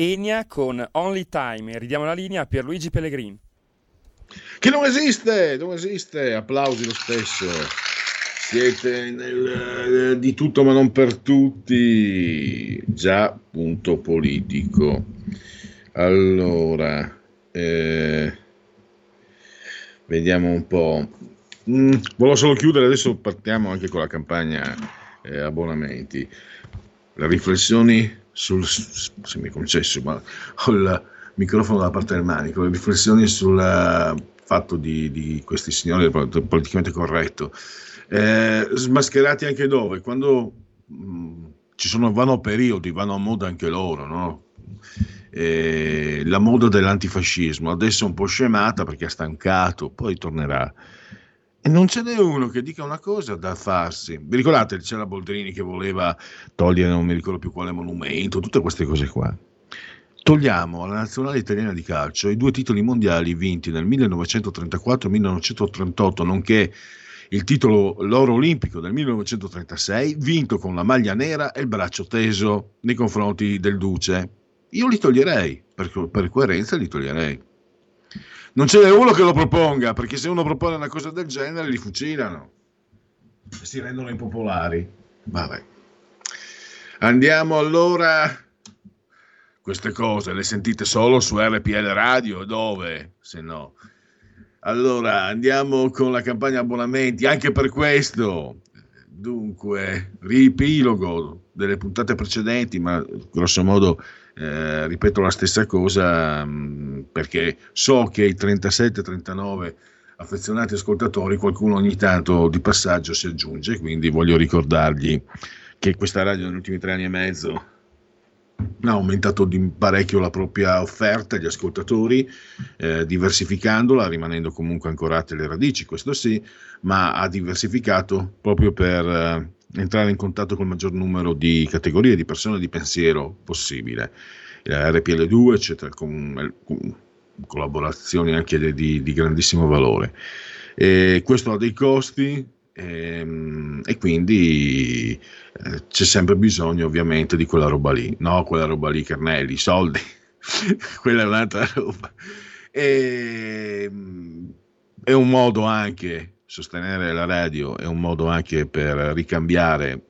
Enia con Only Time. Ridiamo la linea a Pierluigi Pellegrini. Che non esiste, non esiste, applausi lo stesso. Siete nel, eh, di tutto ma non per tutti. Già, punto politico. Allora, eh, vediamo un po'. Mm, volevo solo chiudere, adesso partiamo anche con la campagna eh, abbonamenti. Le riflessioni sul, se mi è concesso, ma ho il microfono dalla parte del manico, le riflessioni sul eh, fatto di, di questi signori politicamente corretto, eh, smascherati anche dove? Quando mh, ci sono, vanno periodi, vanno a moda anche loro, no? Eh, la moda dell'antifascismo adesso è un po' scemata perché ha stancato, poi tornerà. E non ce n'è uno che dica una cosa da farsi. Vi ricordate, c'era Boldrini che voleva togliere, non mi ricordo più quale monumento, tutte queste cose qua. Togliamo alla nazionale italiana di calcio i due titoli mondiali vinti nel 1934 e 1938, nonché il titolo l'oro olimpico del 1936, vinto con la maglia nera e il braccio teso nei confronti del Duce. Io li toglierei, per, per coerenza li toglierei non ce n'è uno che lo proponga, perché se uno propone una cosa del genere li fucilano si rendono impopolari. Vabbè. Andiamo allora. Queste cose le sentite solo su RPL Radio, dove? Se no. Allora, andiamo con la campagna abbonamenti, anche per questo. Dunque, riepilogo delle puntate precedenti, ma grosso modo eh, ripeto la stessa cosa mm, perché so che i 37-39 affezionati ascoltatori, qualcuno ogni tanto di passaggio si aggiunge, quindi voglio ricordargli che questa radio negli ultimi tre anni e mezzo ha aumentato di parecchio la propria offerta agli ascoltatori, eh, diversificandola, rimanendo comunque ancorate le radici, questo sì, ma ha diversificato proprio per eh, entrare in contatto con il maggior numero di categorie di persone di pensiero possibile. RPL2, eccetera, con, con collaborazioni anche di, di, di grandissimo valore. E questo ha dei costi e, ehm, e quindi eh, c'è sempre bisogno ovviamente di quella roba lì, no quella roba lì, Carnelli, soldi, quella è un'altra roba. E, ehm, è un modo anche sostenere la radio è un modo anche per ricambiare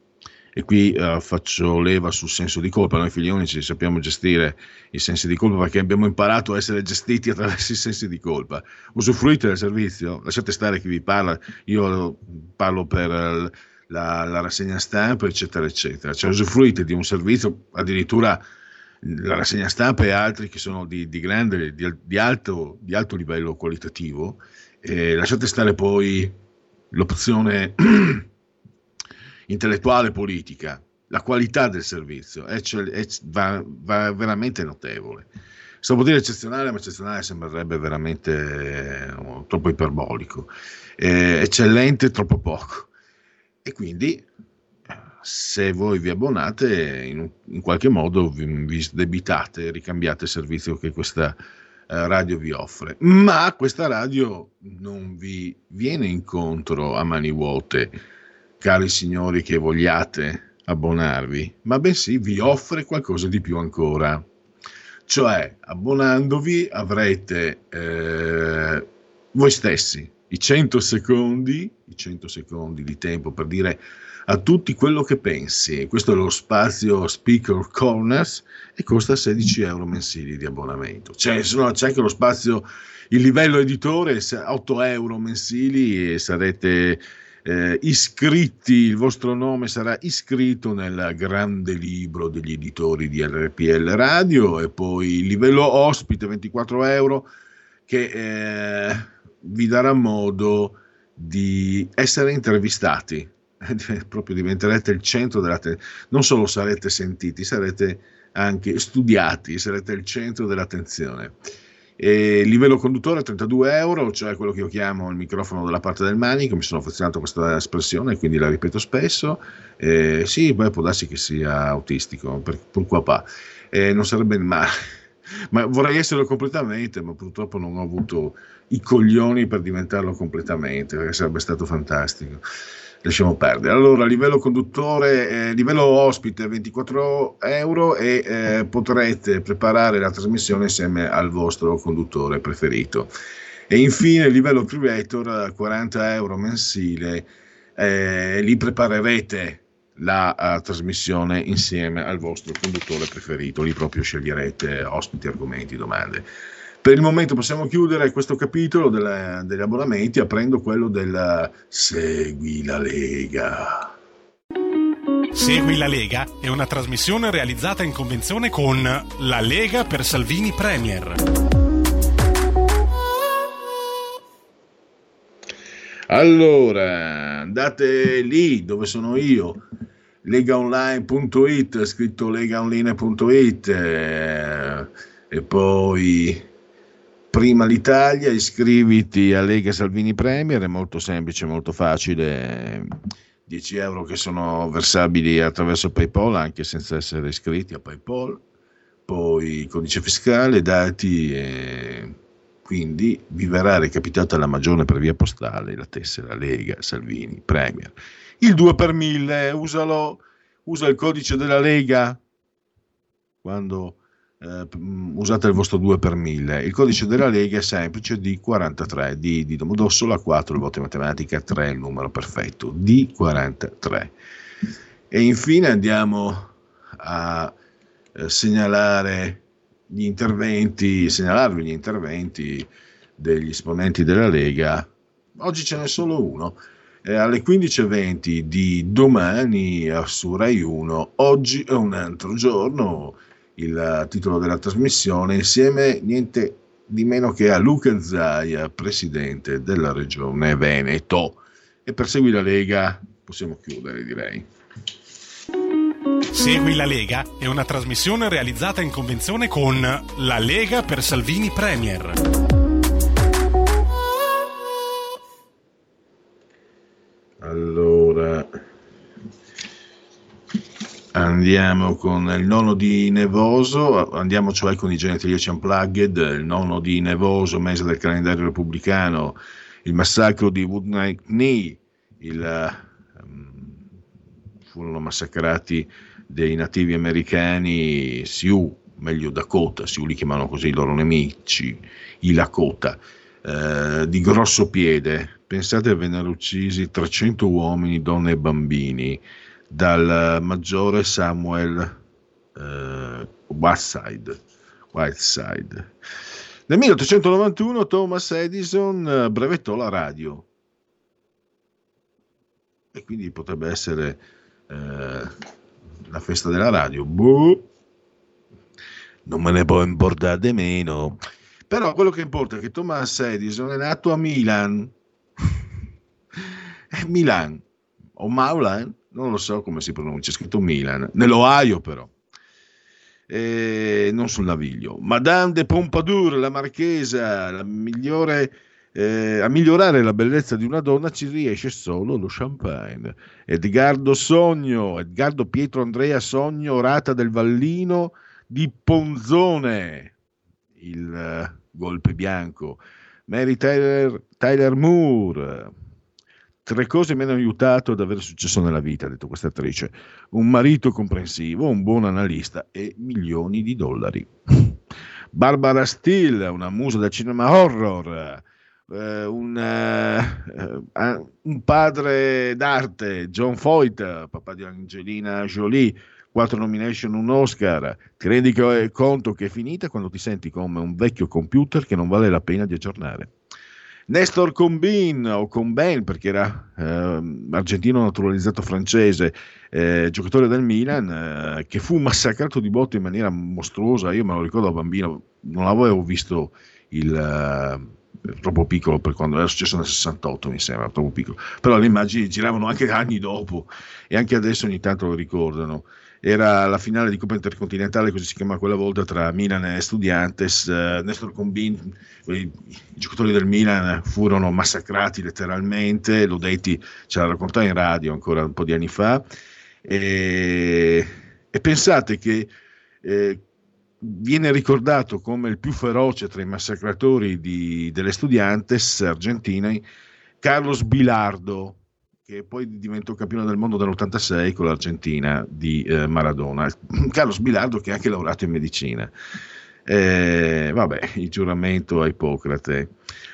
e qui uh, faccio leva sul senso di colpa. Noi figli unici sappiamo gestire i sensi di colpa perché abbiamo imparato a essere gestiti attraverso i sensi di colpa. Usufruite del servizio, lasciate stare chi vi parla. Io parlo per la, la rassegna stampa, eccetera, eccetera. Cioè, usufruite di un servizio, addirittura la rassegna stampa e altri che sono di, di grande, di, di, alto, di alto livello qualitativo eh, lasciate stare poi l'opzione intellettuale politica, la qualità del servizio è, è, va, va, veramente notevole. Stavo dire eccezionale, ma eccezionale sembrerebbe veramente eh, troppo iperbolico. Eh, eccellente, troppo poco. E quindi, se voi vi abbonate, in, in qualche modo vi, vi debitate, ricambiate il servizio che questa radio vi offre, ma questa radio non vi viene incontro a mani vuote, cari signori che vogliate abbonarvi, ma bensì vi offre qualcosa di più ancora. Cioè, abbonandovi avrete eh, voi stessi i 100 secondi, i 100 secondi di tempo per dire a tutti quello che pensi. Questo è lo spazio Speaker Corners e costa 16 euro mensili di abbonamento. C'è, c'è anche lo spazio, il livello editore, 8 euro mensili e sarete eh, iscritti, il vostro nome sarà iscritto nel grande libro degli editori di RPL Radio e poi il livello ospite 24 euro che eh, vi darà modo di essere intervistati proprio diventerete il centro dell'attenzione, non solo sarete sentiti, sarete anche studiati, sarete il centro dell'attenzione. E livello conduttore 32 euro, cioè quello che io chiamo il microfono della parte del manico, mi sono affezionato a questa espressione, quindi la ripeto spesso. Eh, sì, poi può darsi che sia autistico, per, per qua pa. Eh, non sarebbe male, ma vorrei esserlo completamente, ma purtroppo non ho avuto i coglioni per diventarlo completamente, perché sarebbe stato fantastico. Lasciamo perdere. Allora, livello conduttore, eh, livello ospite 24 euro e eh, potrete preparare la trasmissione insieme al vostro conduttore preferito. E infine, livello creator 40 euro mensile, eh, lì preparerete la uh, trasmissione insieme al vostro conduttore preferito, lì proprio sceglierete ospiti, argomenti, domande. Per il momento possiamo chiudere questo capitolo delle, degli abbonamenti aprendo quello del Segui la Lega. Segui la Lega è una trasmissione realizzata in convenzione con La Lega per Salvini Premier. Allora, andate lì dove sono io, legaonline.it, scritto legaonline.it eh, e poi prima l'Italia, iscriviti a Lega Salvini Premier, è molto semplice, molto facile, 10 euro che sono versabili attraverso PayPal anche senza essere iscritti a PayPal, poi codice fiscale, dati e quindi vi verrà recapitata la magione per via postale la tessera Lega Salvini Premier. Il 2 per 1000, usalo, usa il codice della Lega. Quando eh, usate il vostro 2 per 1000. Il codice della Lega è semplice D43, D di Domodossola 4, il voto in matematica 3, il numero perfetto, D43. E infine andiamo a eh, segnalare gli interventi, segnalarvi gli interventi degli esponenti della Lega. Oggi ce n'è solo uno. Eh, alle 15.20 di domani su Rai 1, oggi è un altro giorno, il titolo della trasmissione, insieme niente di meno che a Luca Zaia, presidente della regione Veneto. E per seguire la Lega possiamo chiudere, direi. Segui la Lega è una trasmissione realizzata in convenzione con La Lega per Salvini Premier. Allora, Andiamo con il nono di Nevoso, andiamo cioè con i genetriaci unplugged, il nono di Nevoso, mese del calendario repubblicano, il massacro di Wood Night Knee, il, um, furono massacrati dei nativi americani Sioux, meglio Dakota, Sioux li chiamano così i loro nemici, i Lakota, eh, di grosso piede. Pensate vennero uccisi 300 uomini, donne e bambini dal maggiore Samuel eh, Whiteside. Whiteside. Nel 1891 Thomas Edison eh, brevettò la radio e quindi potrebbe essere eh, la festa della radio. Boh. Non me ne può importare meno. Però quello che importa è che Thomas Edison è nato a Milan. Milan o Maulan, non lo so come si pronuncia, è scritto Milan, nell'Ohio però, e non sul Naviglio. Madame de Pompadour, la marchesa, la migliore, eh, a migliorare la bellezza di una donna ci riesce solo lo champagne. Edgardo Sogno, Edgardo Pietro Andrea Sogno, Rata del Vallino di Ponzone, il uh, golpe bianco. Mary Tyler, Tyler Moore, Tre cose mi hanno aiutato ad avere successo nella vita, ha detto questa attrice. Un marito comprensivo, un buon analista e milioni di dollari. Barbara Steele, una musa del cinema horror. Uh, un, uh, uh, un, padre d'arte, John Foyt, papà di Angelina Jolie, quattro nomination, un Oscar. Ti rendi conto che è finita quando ti senti come un vecchio computer che non vale la pena di aggiornare. Nestor Combin o Combin perché era eh, argentino naturalizzato francese, eh, giocatore del Milan, eh, che fu massacrato di botte in maniera mostruosa. Io me lo ricordo da bambino, non avevo visto il eh, troppo piccolo per quando era successo nel 68 mi sembra troppo piccolo però le immagini giravano anche anni dopo e anche adesso ogni tanto lo ricordano era la finale di Coppa Intercontinentale, così si chiama quella volta, tra Milan e Studiantes. Uh, Nestor Combin, i giocatori del Milan furono massacrati letteralmente, lo detti, ce l'ha raccontato in radio ancora un po' di anni fa. E, e pensate che eh, viene ricordato come il più feroce tra i massacratori di, delle Studiantes argentine Carlos Bilardo, che poi diventò campione del mondo nell'86 con l'Argentina di eh, Maradona. Carlos Bilardo che è anche lavorato in medicina. Eh, vabbè, il giuramento a Ippocrate.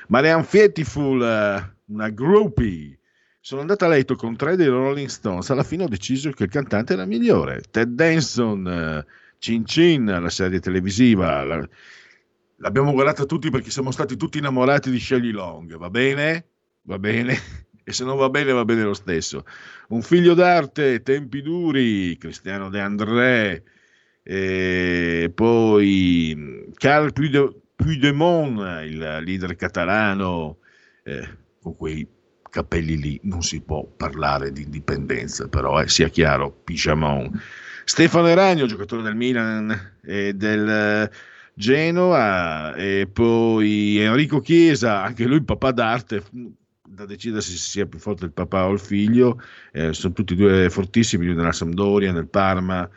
Marianne eh, una groupie. Sono andato a letto con tre dei Rolling Stones. Alla fine ho deciso che il cantante era migliore. Ted Danson, eh, Cin Cin, la serie televisiva. La, l'abbiamo guardata tutti perché siamo stati tutti innamorati di Shelley Long. Va bene? Va bene? E se non va bene, va bene lo stesso. Un figlio d'arte, tempi duri, Cristiano De André, e poi Carl Puigdemont, il leader catalano, eh, con quei capelli lì non si può parlare di indipendenza, però eh, sia chiaro, Pichamon. Stefano Eragno, giocatore del Milan e del Genoa, e poi Enrico Chiesa, anche lui papà d'arte, da decidersi se sia più forte il papà o il figlio, eh, sono tutti e due fortissimi, lui nella Sampdoria, nel Parma,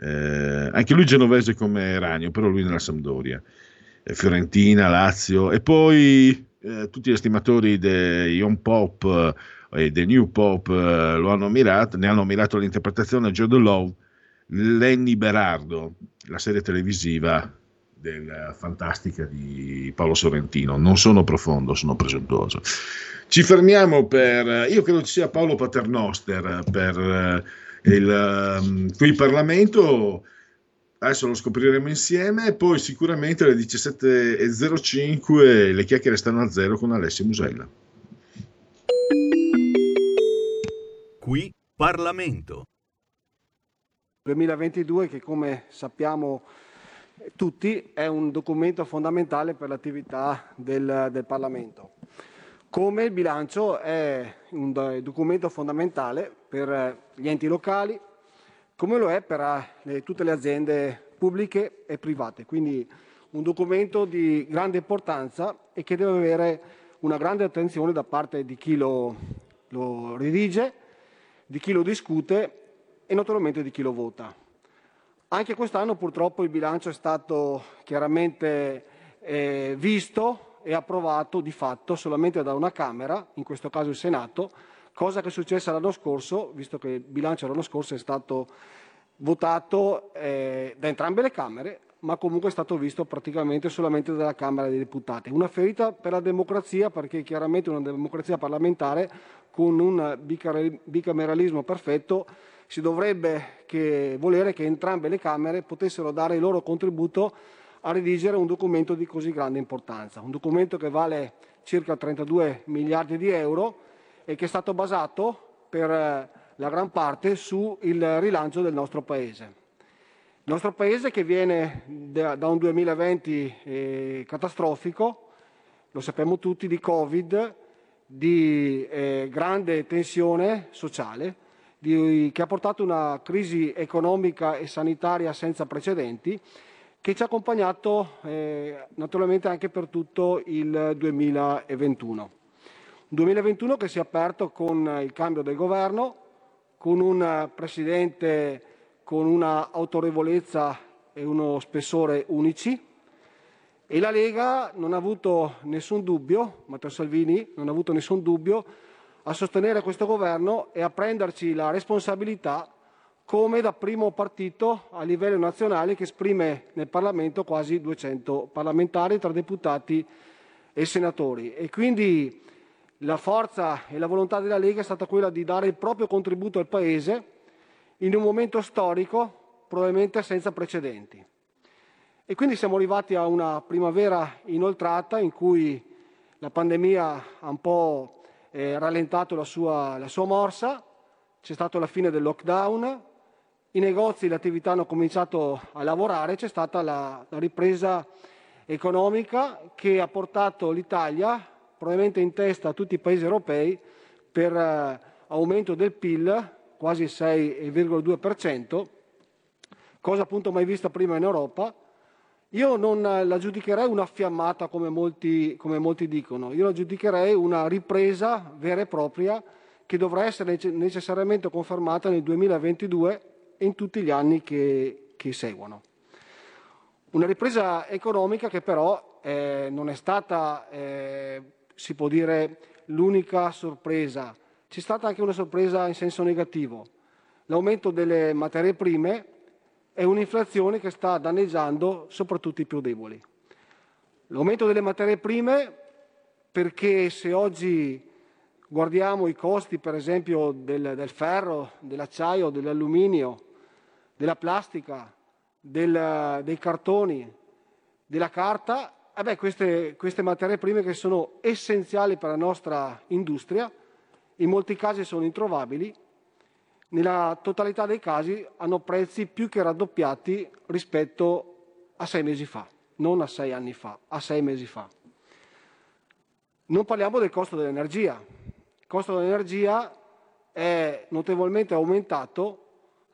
eh, anche lui genovese come Ragno, però lui nella Sampdoria, eh, Fiorentina, Lazio, e poi eh, tutti gli estimatori dei Young Pop e dei New Pop eh, lo hanno ammirato, ne hanno ammirato l'interpretazione Joe Lowe, Lenny Berardo, la serie televisiva del fantastica di Paolo Sorrentino. Non sono profondo, sono presuntuoso. Ci fermiamo per, io credo ci sia Paolo Paternoster per eh, il um, qui Parlamento. Adesso lo scopriremo insieme. Poi sicuramente alle 17.05 le chiacchiere stanno a zero con Alessio Musella. Qui Parlamento. 2022 che come sappiamo tutti è un documento fondamentale per l'attività del, del Parlamento. Come il bilancio è un documento fondamentale per gli enti locali, come lo è per le, tutte le aziende pubbliche e private. Quindi un documento di grande importanza e che deve avere una grande attenzione da parte di chi lo, lo redige, di chi lo discute e naturalmente di chi lo vota. Anche quest'anno purtroppo il bilancio è stato chiaramente eh, visto e approvato di fatto solamente da una Camera, in questo caso il Senato, cosa che è successa l'anno scorso, visto che il bilancio l'anno scorso è stato votato eh, da entrambe le Camere, ma comunque è stato visto praticamente solamente dalla Camera dei Deputati. Una ferita per la democrazia perché chiaramente una democrazia parlamentare con un bicameralismo perfetto si dovrebbe che volere che entrambe le Camere potessero dare il loro contributo a redigere un documento di così grande importanza, un documento che vale circa 32 miliardi di euro e che è stato basato per eh, la gran parte sul rilancio del nostro Paese. Il nostro Paese che viene da un 2020 eh, catastrofico, lo sappiamo tutti, di Covid, di eh, grande tensione sociale, di, che ha portato una crisi economica e sanitaria senza precedenti che ci ha accompagnato eh, naturalmente anche per tutto il 2021. Un 2021 che si è aperto con il cambio del governo, con un presidente con una autorevolezza e uno spessore unici e la Lega non ha avuto nessun dubbio, Matteo Salvini non ha avuto nessun dubbio a sostenere questo governo e a prenderci la responsabilità come da primo partito a livello nazionale che esprime nel Parlamento quasi 200 parlamentari tra deputati e senatori. E quindi la forza e la volontà della Lega è stata quella di dare il proprio contributo al Paese in un momento storico probabilmente senza precedenti. E quindi siamo arrivati a una primavera inoltrata in cui la pandemia ha un po' eh, rallentato la sua, la sua morsa, c'è stata la fine del lockdown, i negozi, le attività hanno cominciato a lavorare, c'è stata la, la ripresa economica che ha portato l'Italia probabilmente in testa a tutti i paesi europei per eh, aumento del PIL, quasi il 6,2%, cosa appunto mai vista prima in Europa, io non la giudicherei una fiammata come molti, come molti dicono, io la giudicherei una ripresa vera e propria che dovrà essere necessariamente confermata nel 2022 e in tutti gli anni che, che seguono. Una ripresa economica che però eh, non è stata, eh, si può dire, l'unica sorpresa c'è stata anche una sorpresa in senso negativo. L'aumento delle materie prime è un'inflazione che sta danneggiando soprattutto i più deboli. L'aumento delle materie prime perché se oggi guardiamo i costi per esempio del, del ferro, dell'acciaio, dell'alluminio, della plastica, del, dei cartoni, della carta, eh beh, queste, queste materie prime che sono essenziali per la nostra industria, in molti casi sono introvabili, nella totalità dei casi hanno prezzi più che raddoppiati rispetto a sei mesi fa, non a sei anni fa, a sei mesi fa. Non parliamo del costo dell'energia. Il costo dell'energia è notevolmente aumentato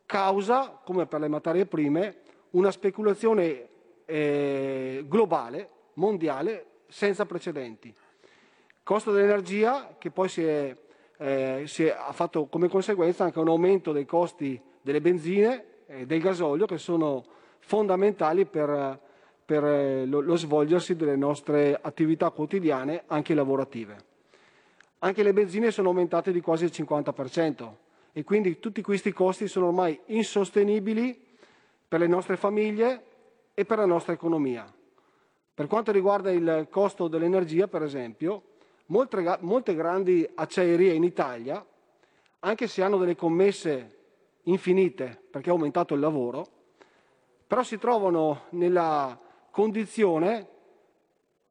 causa, come per le materie prime, una speculazione eh, globale, mondiale, senza precedenti. Il costo dell'energia che poi si è, eh, si è, ha fatto come conseguenza anche un aumento dei costi delle benzine e del gasolio che sono fondamentali per, per eh, lo, lo svolgersi delle nostre attività quotidiane, anche lavorative. Anche le benzine sono aumentate di quasi il 50% e quindi tutti questi costi sono ormai insostenibili per le nostre famiglie e per la nostra economia. Per quanto riguarda il costo dell'energia, per esempio, molte, molte grandi acciaierie in Italia, anche se hanno delle commesse infinite perché è aumentato il lavoro, però si trovano nella condizione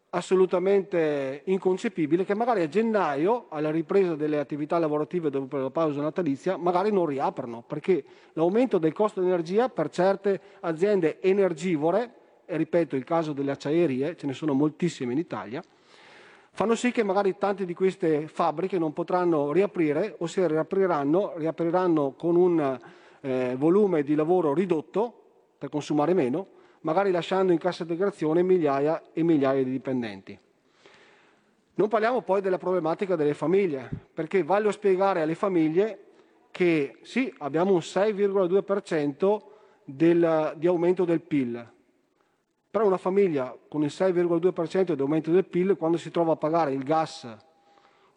assolutamente inconcepibile che magari a gennaio, alla ripresa delle attività lavorative dopo la pausa natalizia, magari non riaprano, perché l'aumento del costo dell'energia per certe aziende energivore, e ripeto il caso delle acciaierie, ce ne sono moltissime in Italia, fanno sì che magari tante di queste fabbriche non potranno riaprire o se riapriranno, riapriranno con un eh, volume di lavoro ridotto per consumare meno magari lasciando in cassa integrazione migliaia e migliaia di dipendenti. Non parliamo poi della problematica delle famiglie, perché voglio spiegare alle famiglie che sì, abbiamo un 6,2% del, di aumento del PIL, però una famiglia con il 6,2% di aumento del PIL, quando si trova a pagare il gas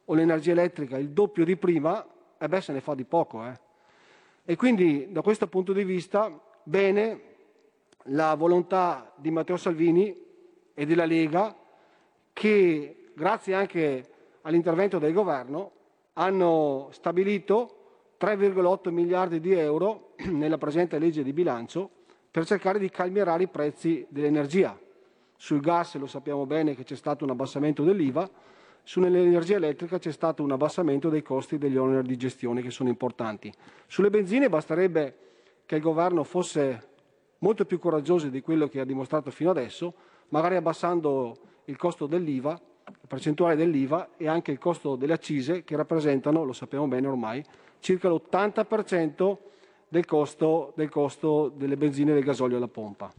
o l'energia elettrica il doppio di prima, eh beh, se ne fa di poco. Eh. E quindi da questo punto di vista, bene la volontà di Matteo Salvini e della Lega che, grazie anche all'intervento del governo, hanno stabilito 3,8 miliardi di euro nella presente legge di bilancio per cercare di calmierare i prezzi dell'energia. Sul gas lo sappiamo bene che c'è stato un abbassamento dell'IVA, sull'energia elettrica c'è stato un abbassamento dei costi degli oneri di gestione che sono importanti. Sulle benzine basterebbe che il governo fosse molto più coraggiosi di quello che ha dimostrato fino adesso, magari abbassando il costo dell'IVA, la percentuale dell'IVA e anche il costo delle accise che rappresentano, lo sappiamo bene ormai, circa l'80% del costo, del costo delle benzine e del gasolio alla pompa.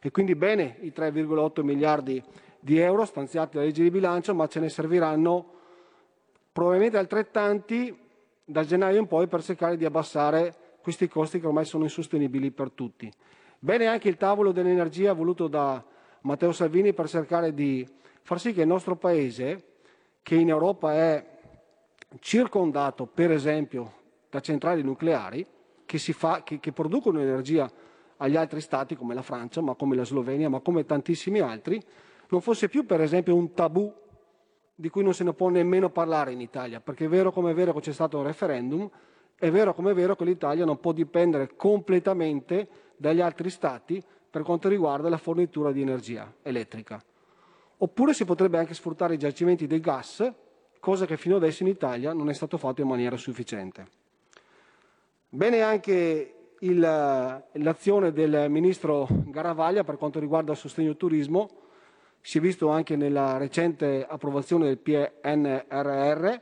E quindi bene i 3,8 miliardi di euro stanziati dalla legge di bilancio, ma ce ne serviranno probabilmente altrettanti da gennaio in poi per cercare di abbassare questi costi che ormai sono insostenibili per tutti. Bene anche il tavolo dell'energia voluto da Matteo Salvini per cercare di far sì che il nostro Paese, che in Europa è circondato per esempio da centrali nucleari che, fa, che, che producono energia agli altri stati come la Francia, ma come la Slovenia, ma come tantissimi altri, non fosse più per esempio un tabù di cui non se ne può nemmeno parlare in Italia, perché è vero come è vero che c'è stato un referendum, è vero come è vero che l'Italia non può dipendere completamente dagli altri stati per quanto riguarda la fornitura di energia elettrica. Oppure si potrebbe anche sfruttare i giacimenti del gas, cosa che fino adesso in Italia non è stato fatto in maniera sufficiente. Bene anche il, l'azione del ministro Garavaglia per quanto riguarda il sostegno turismo, si è visto anche nella recente approvazione del PNRR,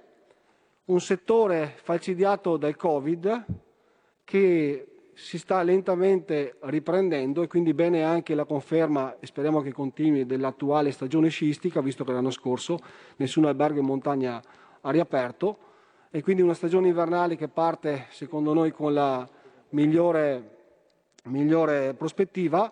un settore falcidiato dal Covid che si sta lentamente riprendendo e quindi bene anche la conferma, e speriamo che continui, dell'attuale stagione sciistica, visto che l'anno scorso nessun albergo in montagna ha riaperto e quindi una stagione invernale che parte secondo noi con la migliore, migliore prospettiva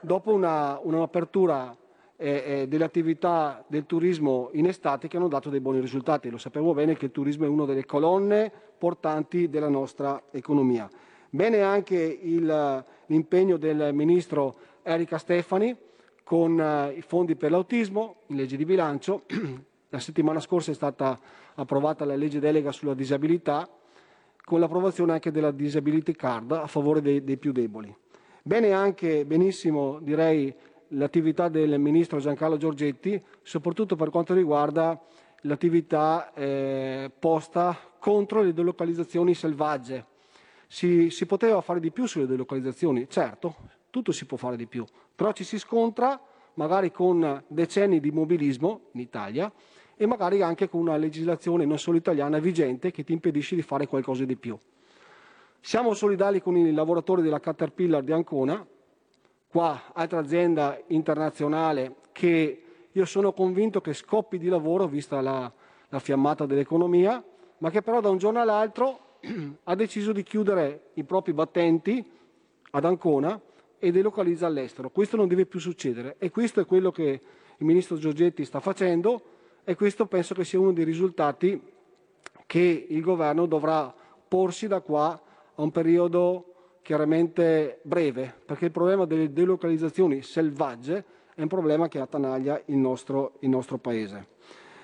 dopo una, un'apertura eh, eh, delle attività del turismo in estate che hanno dato dei buoni risultati. Lo sappiamo bene che il turismo è una delle colonne portanti della nostra economia. Bene anche il, l'impegno del ministro Erika Stefani con eh, i fondi per l'autismo in legge di bilancio. La settimana scorsa è stata approvata la legge delega sulla disabilità con l'approvazione anche della disability card a favore dei, dei più deboli. Bene anche, benissimo direi, l'attività del ministro Giancarlo Giorgetti, soprattutto per quanto riguarda l'attività eh, posta contro le delocalizzazioni selvagge. Si, si poteva fare di più sulle delocalizzazioni, certo, tutto si può fare di più, però ci si scontra magari con decenni di immobilismo in Italia e magari anche con una legislazione non solo italiana vigente che ti impedisce di fare qualcosa di più. Siamo solidali con i lavoratori della Caterpillar di Ancona, qua altra azienda internazionale che io sono convinto che scoppi di lavoro vista la, la fiammata dell'economia, ma che però da un giorno all'altro ha deciso di chiudere i propri battenti ad Ancona e delocalizza all'estero. Questo non deve più succedere e questo è quello che il ministro Giorgetti sta facendo e questo penso che sia uno dei risultati che il governo dovrà porsi da qua a un periodo chiaramente breve, perché il problema delle delocalizzazioni selvagge è un problema che attanaglia il nostro, il nostro Paese.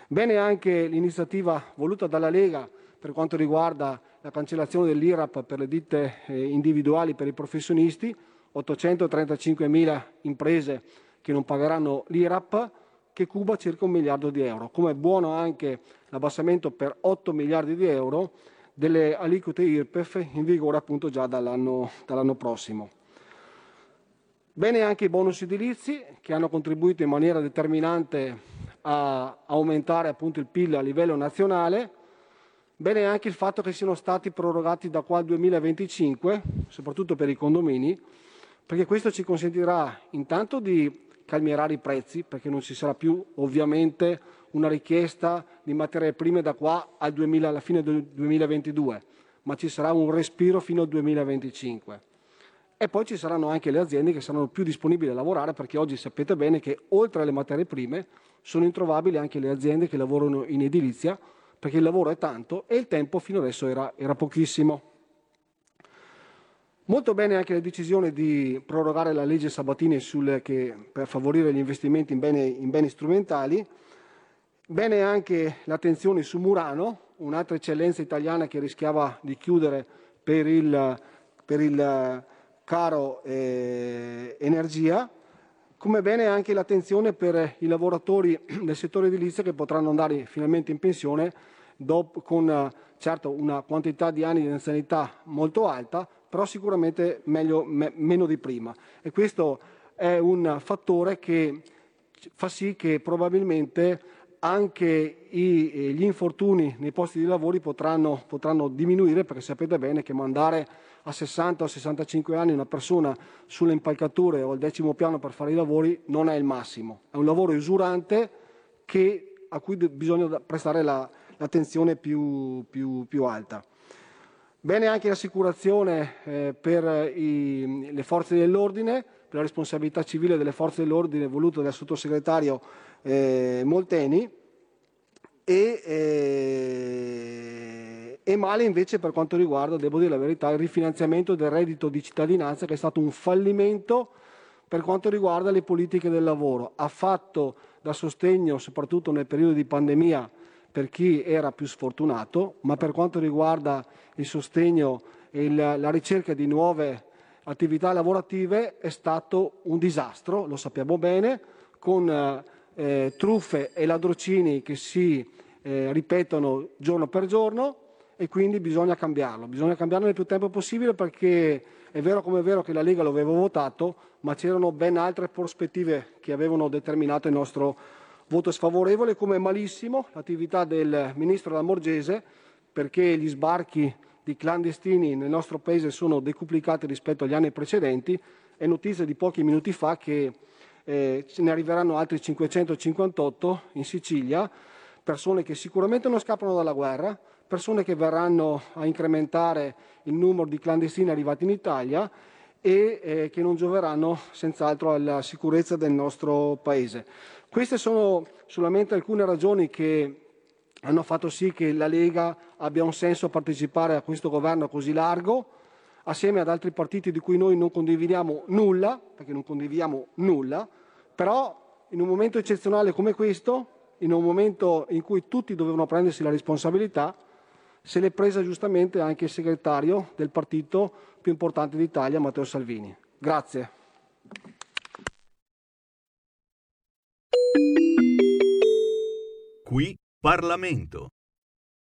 Bene anche l'iniziativa voluta dalla Lega per quanto riguarda la cancellazione dell'IRAP per le ditte eh, individuali per i professionisti, 835 mila imprese che non pagheranno l'IRAP, che cuba circa un miliardo di euro. Come buono anche l'abbassamento per 8 miliardi di euro delle aliquote IRPEF in vigore appunto già dall'anno, dall'anno prossimo. Bene anche i bonus edilizi che hanno contribuito in maniera determinante a aumentare appunto il PIL a livello nazionale. Bene anche il fatto che siano stati prorogati da qua al 2025, soprattutto per i condomini, perché questo ci consentirà intanto di calmierare i prezzi, perché non ci sarà più ovviamente una richiesta di materie prime da qua al 2000, alla fine del 2022, ma ci sarà un respiro fino al 2025. E poi ci saranno anche le aziende che saranno più disponibili a lavorare, perché oggi sapete bene che oltre alle materie prime sono introvabili anche le aziende che lavorano in edilizia, perché il lavoro è tanto e il tempo fino adesso era, era pochissimo. Molto bene anche la decisione di prorogare la legge Sabatini sul, che, per favorire gli investimenti in beni, in beni strumentali. Bene anche l'attenzione su Murano, un'altra eccellenza italiana che rischiava di chiudere per il, per il caro eh, energia. Come bene anche l'attenzione per i lavoratori del settore edilizio che potranno andare finalmente in pensione dopo, con certo una quantità di anni di anzianità molto alta, però sicuramente meglio, me, meno di prima. E questo è un fattore che fa sì che probabilmente anche i, gli infortuni nei posti di lavoro potranno, potranno, diminuire perché sapete bene che mandare a 60 o 65 anni una persona sulle impalcature o al decimo piano per fare i lavori non è il massimo. È un lavoro usurante che, a cui bisogna prestare la, l'attenzione più, più, più alta. Bene anche l'assicurazione eh, per i, le forze dell'ordine, per la responsabilità civile delle forze dell'ordine voluta dal sottosegretario eh, Molteni e, eh, e, male invece per quanto riguarda, devo dire la verità, il rifinanziamento del reddito di cittadinanza che è stato un fallimento per quanto riguarda le politiche del lavoro. Ha fatto da sostegno soprattutto nel periodo di pandemia per chi era più sfortunato, ma per quanto riguarda il sostegno e la ricerca di nuove attività lavorative è stato un disastro, lo sappiamo bene, con eh, truffe e ladrocini che si eh, ripetono giorno per giorno e quindi bisogna cambiarlo, bisogna cambiarlo nel più tempo possibile perché è vero come è vero che la Lega lo aveva votato, ma c'erano ben altre prospettive che avevano determinato il nostro Voto sfavorevole come malissimo l'attività del ministro Lamorgese perché gli sbarchi di clandestini nel nostro paese sono decuplicati rispetto agli anni precedenti. È notizia di pochi minuti fa che eh, ce ne arriveranno altri 558 in Sicilia, persone che sicuramente non scappano dalla guerra, persone che verranno a incrementare il numero di clandestini arrivati in Italia e eh, che non gioveranno senz'altro alla sicurezza del nostro Paese. Queste sono solamente alcune ragioni che hanno fatto sì che la Lega abbia un senso partecipare a questo governo così largo, assieme ad altri partiti di cui noi non condividiamo nulla, perché non condividiamo nulla, però in un momento eccezionale come questo, in un momento in cui tutti dovevano prendersi la responsabilità, se l'è presa giustamente anche il segretario del partito più importante d'Italia, Matteo Salvini. Grazie. Qui Parlamento.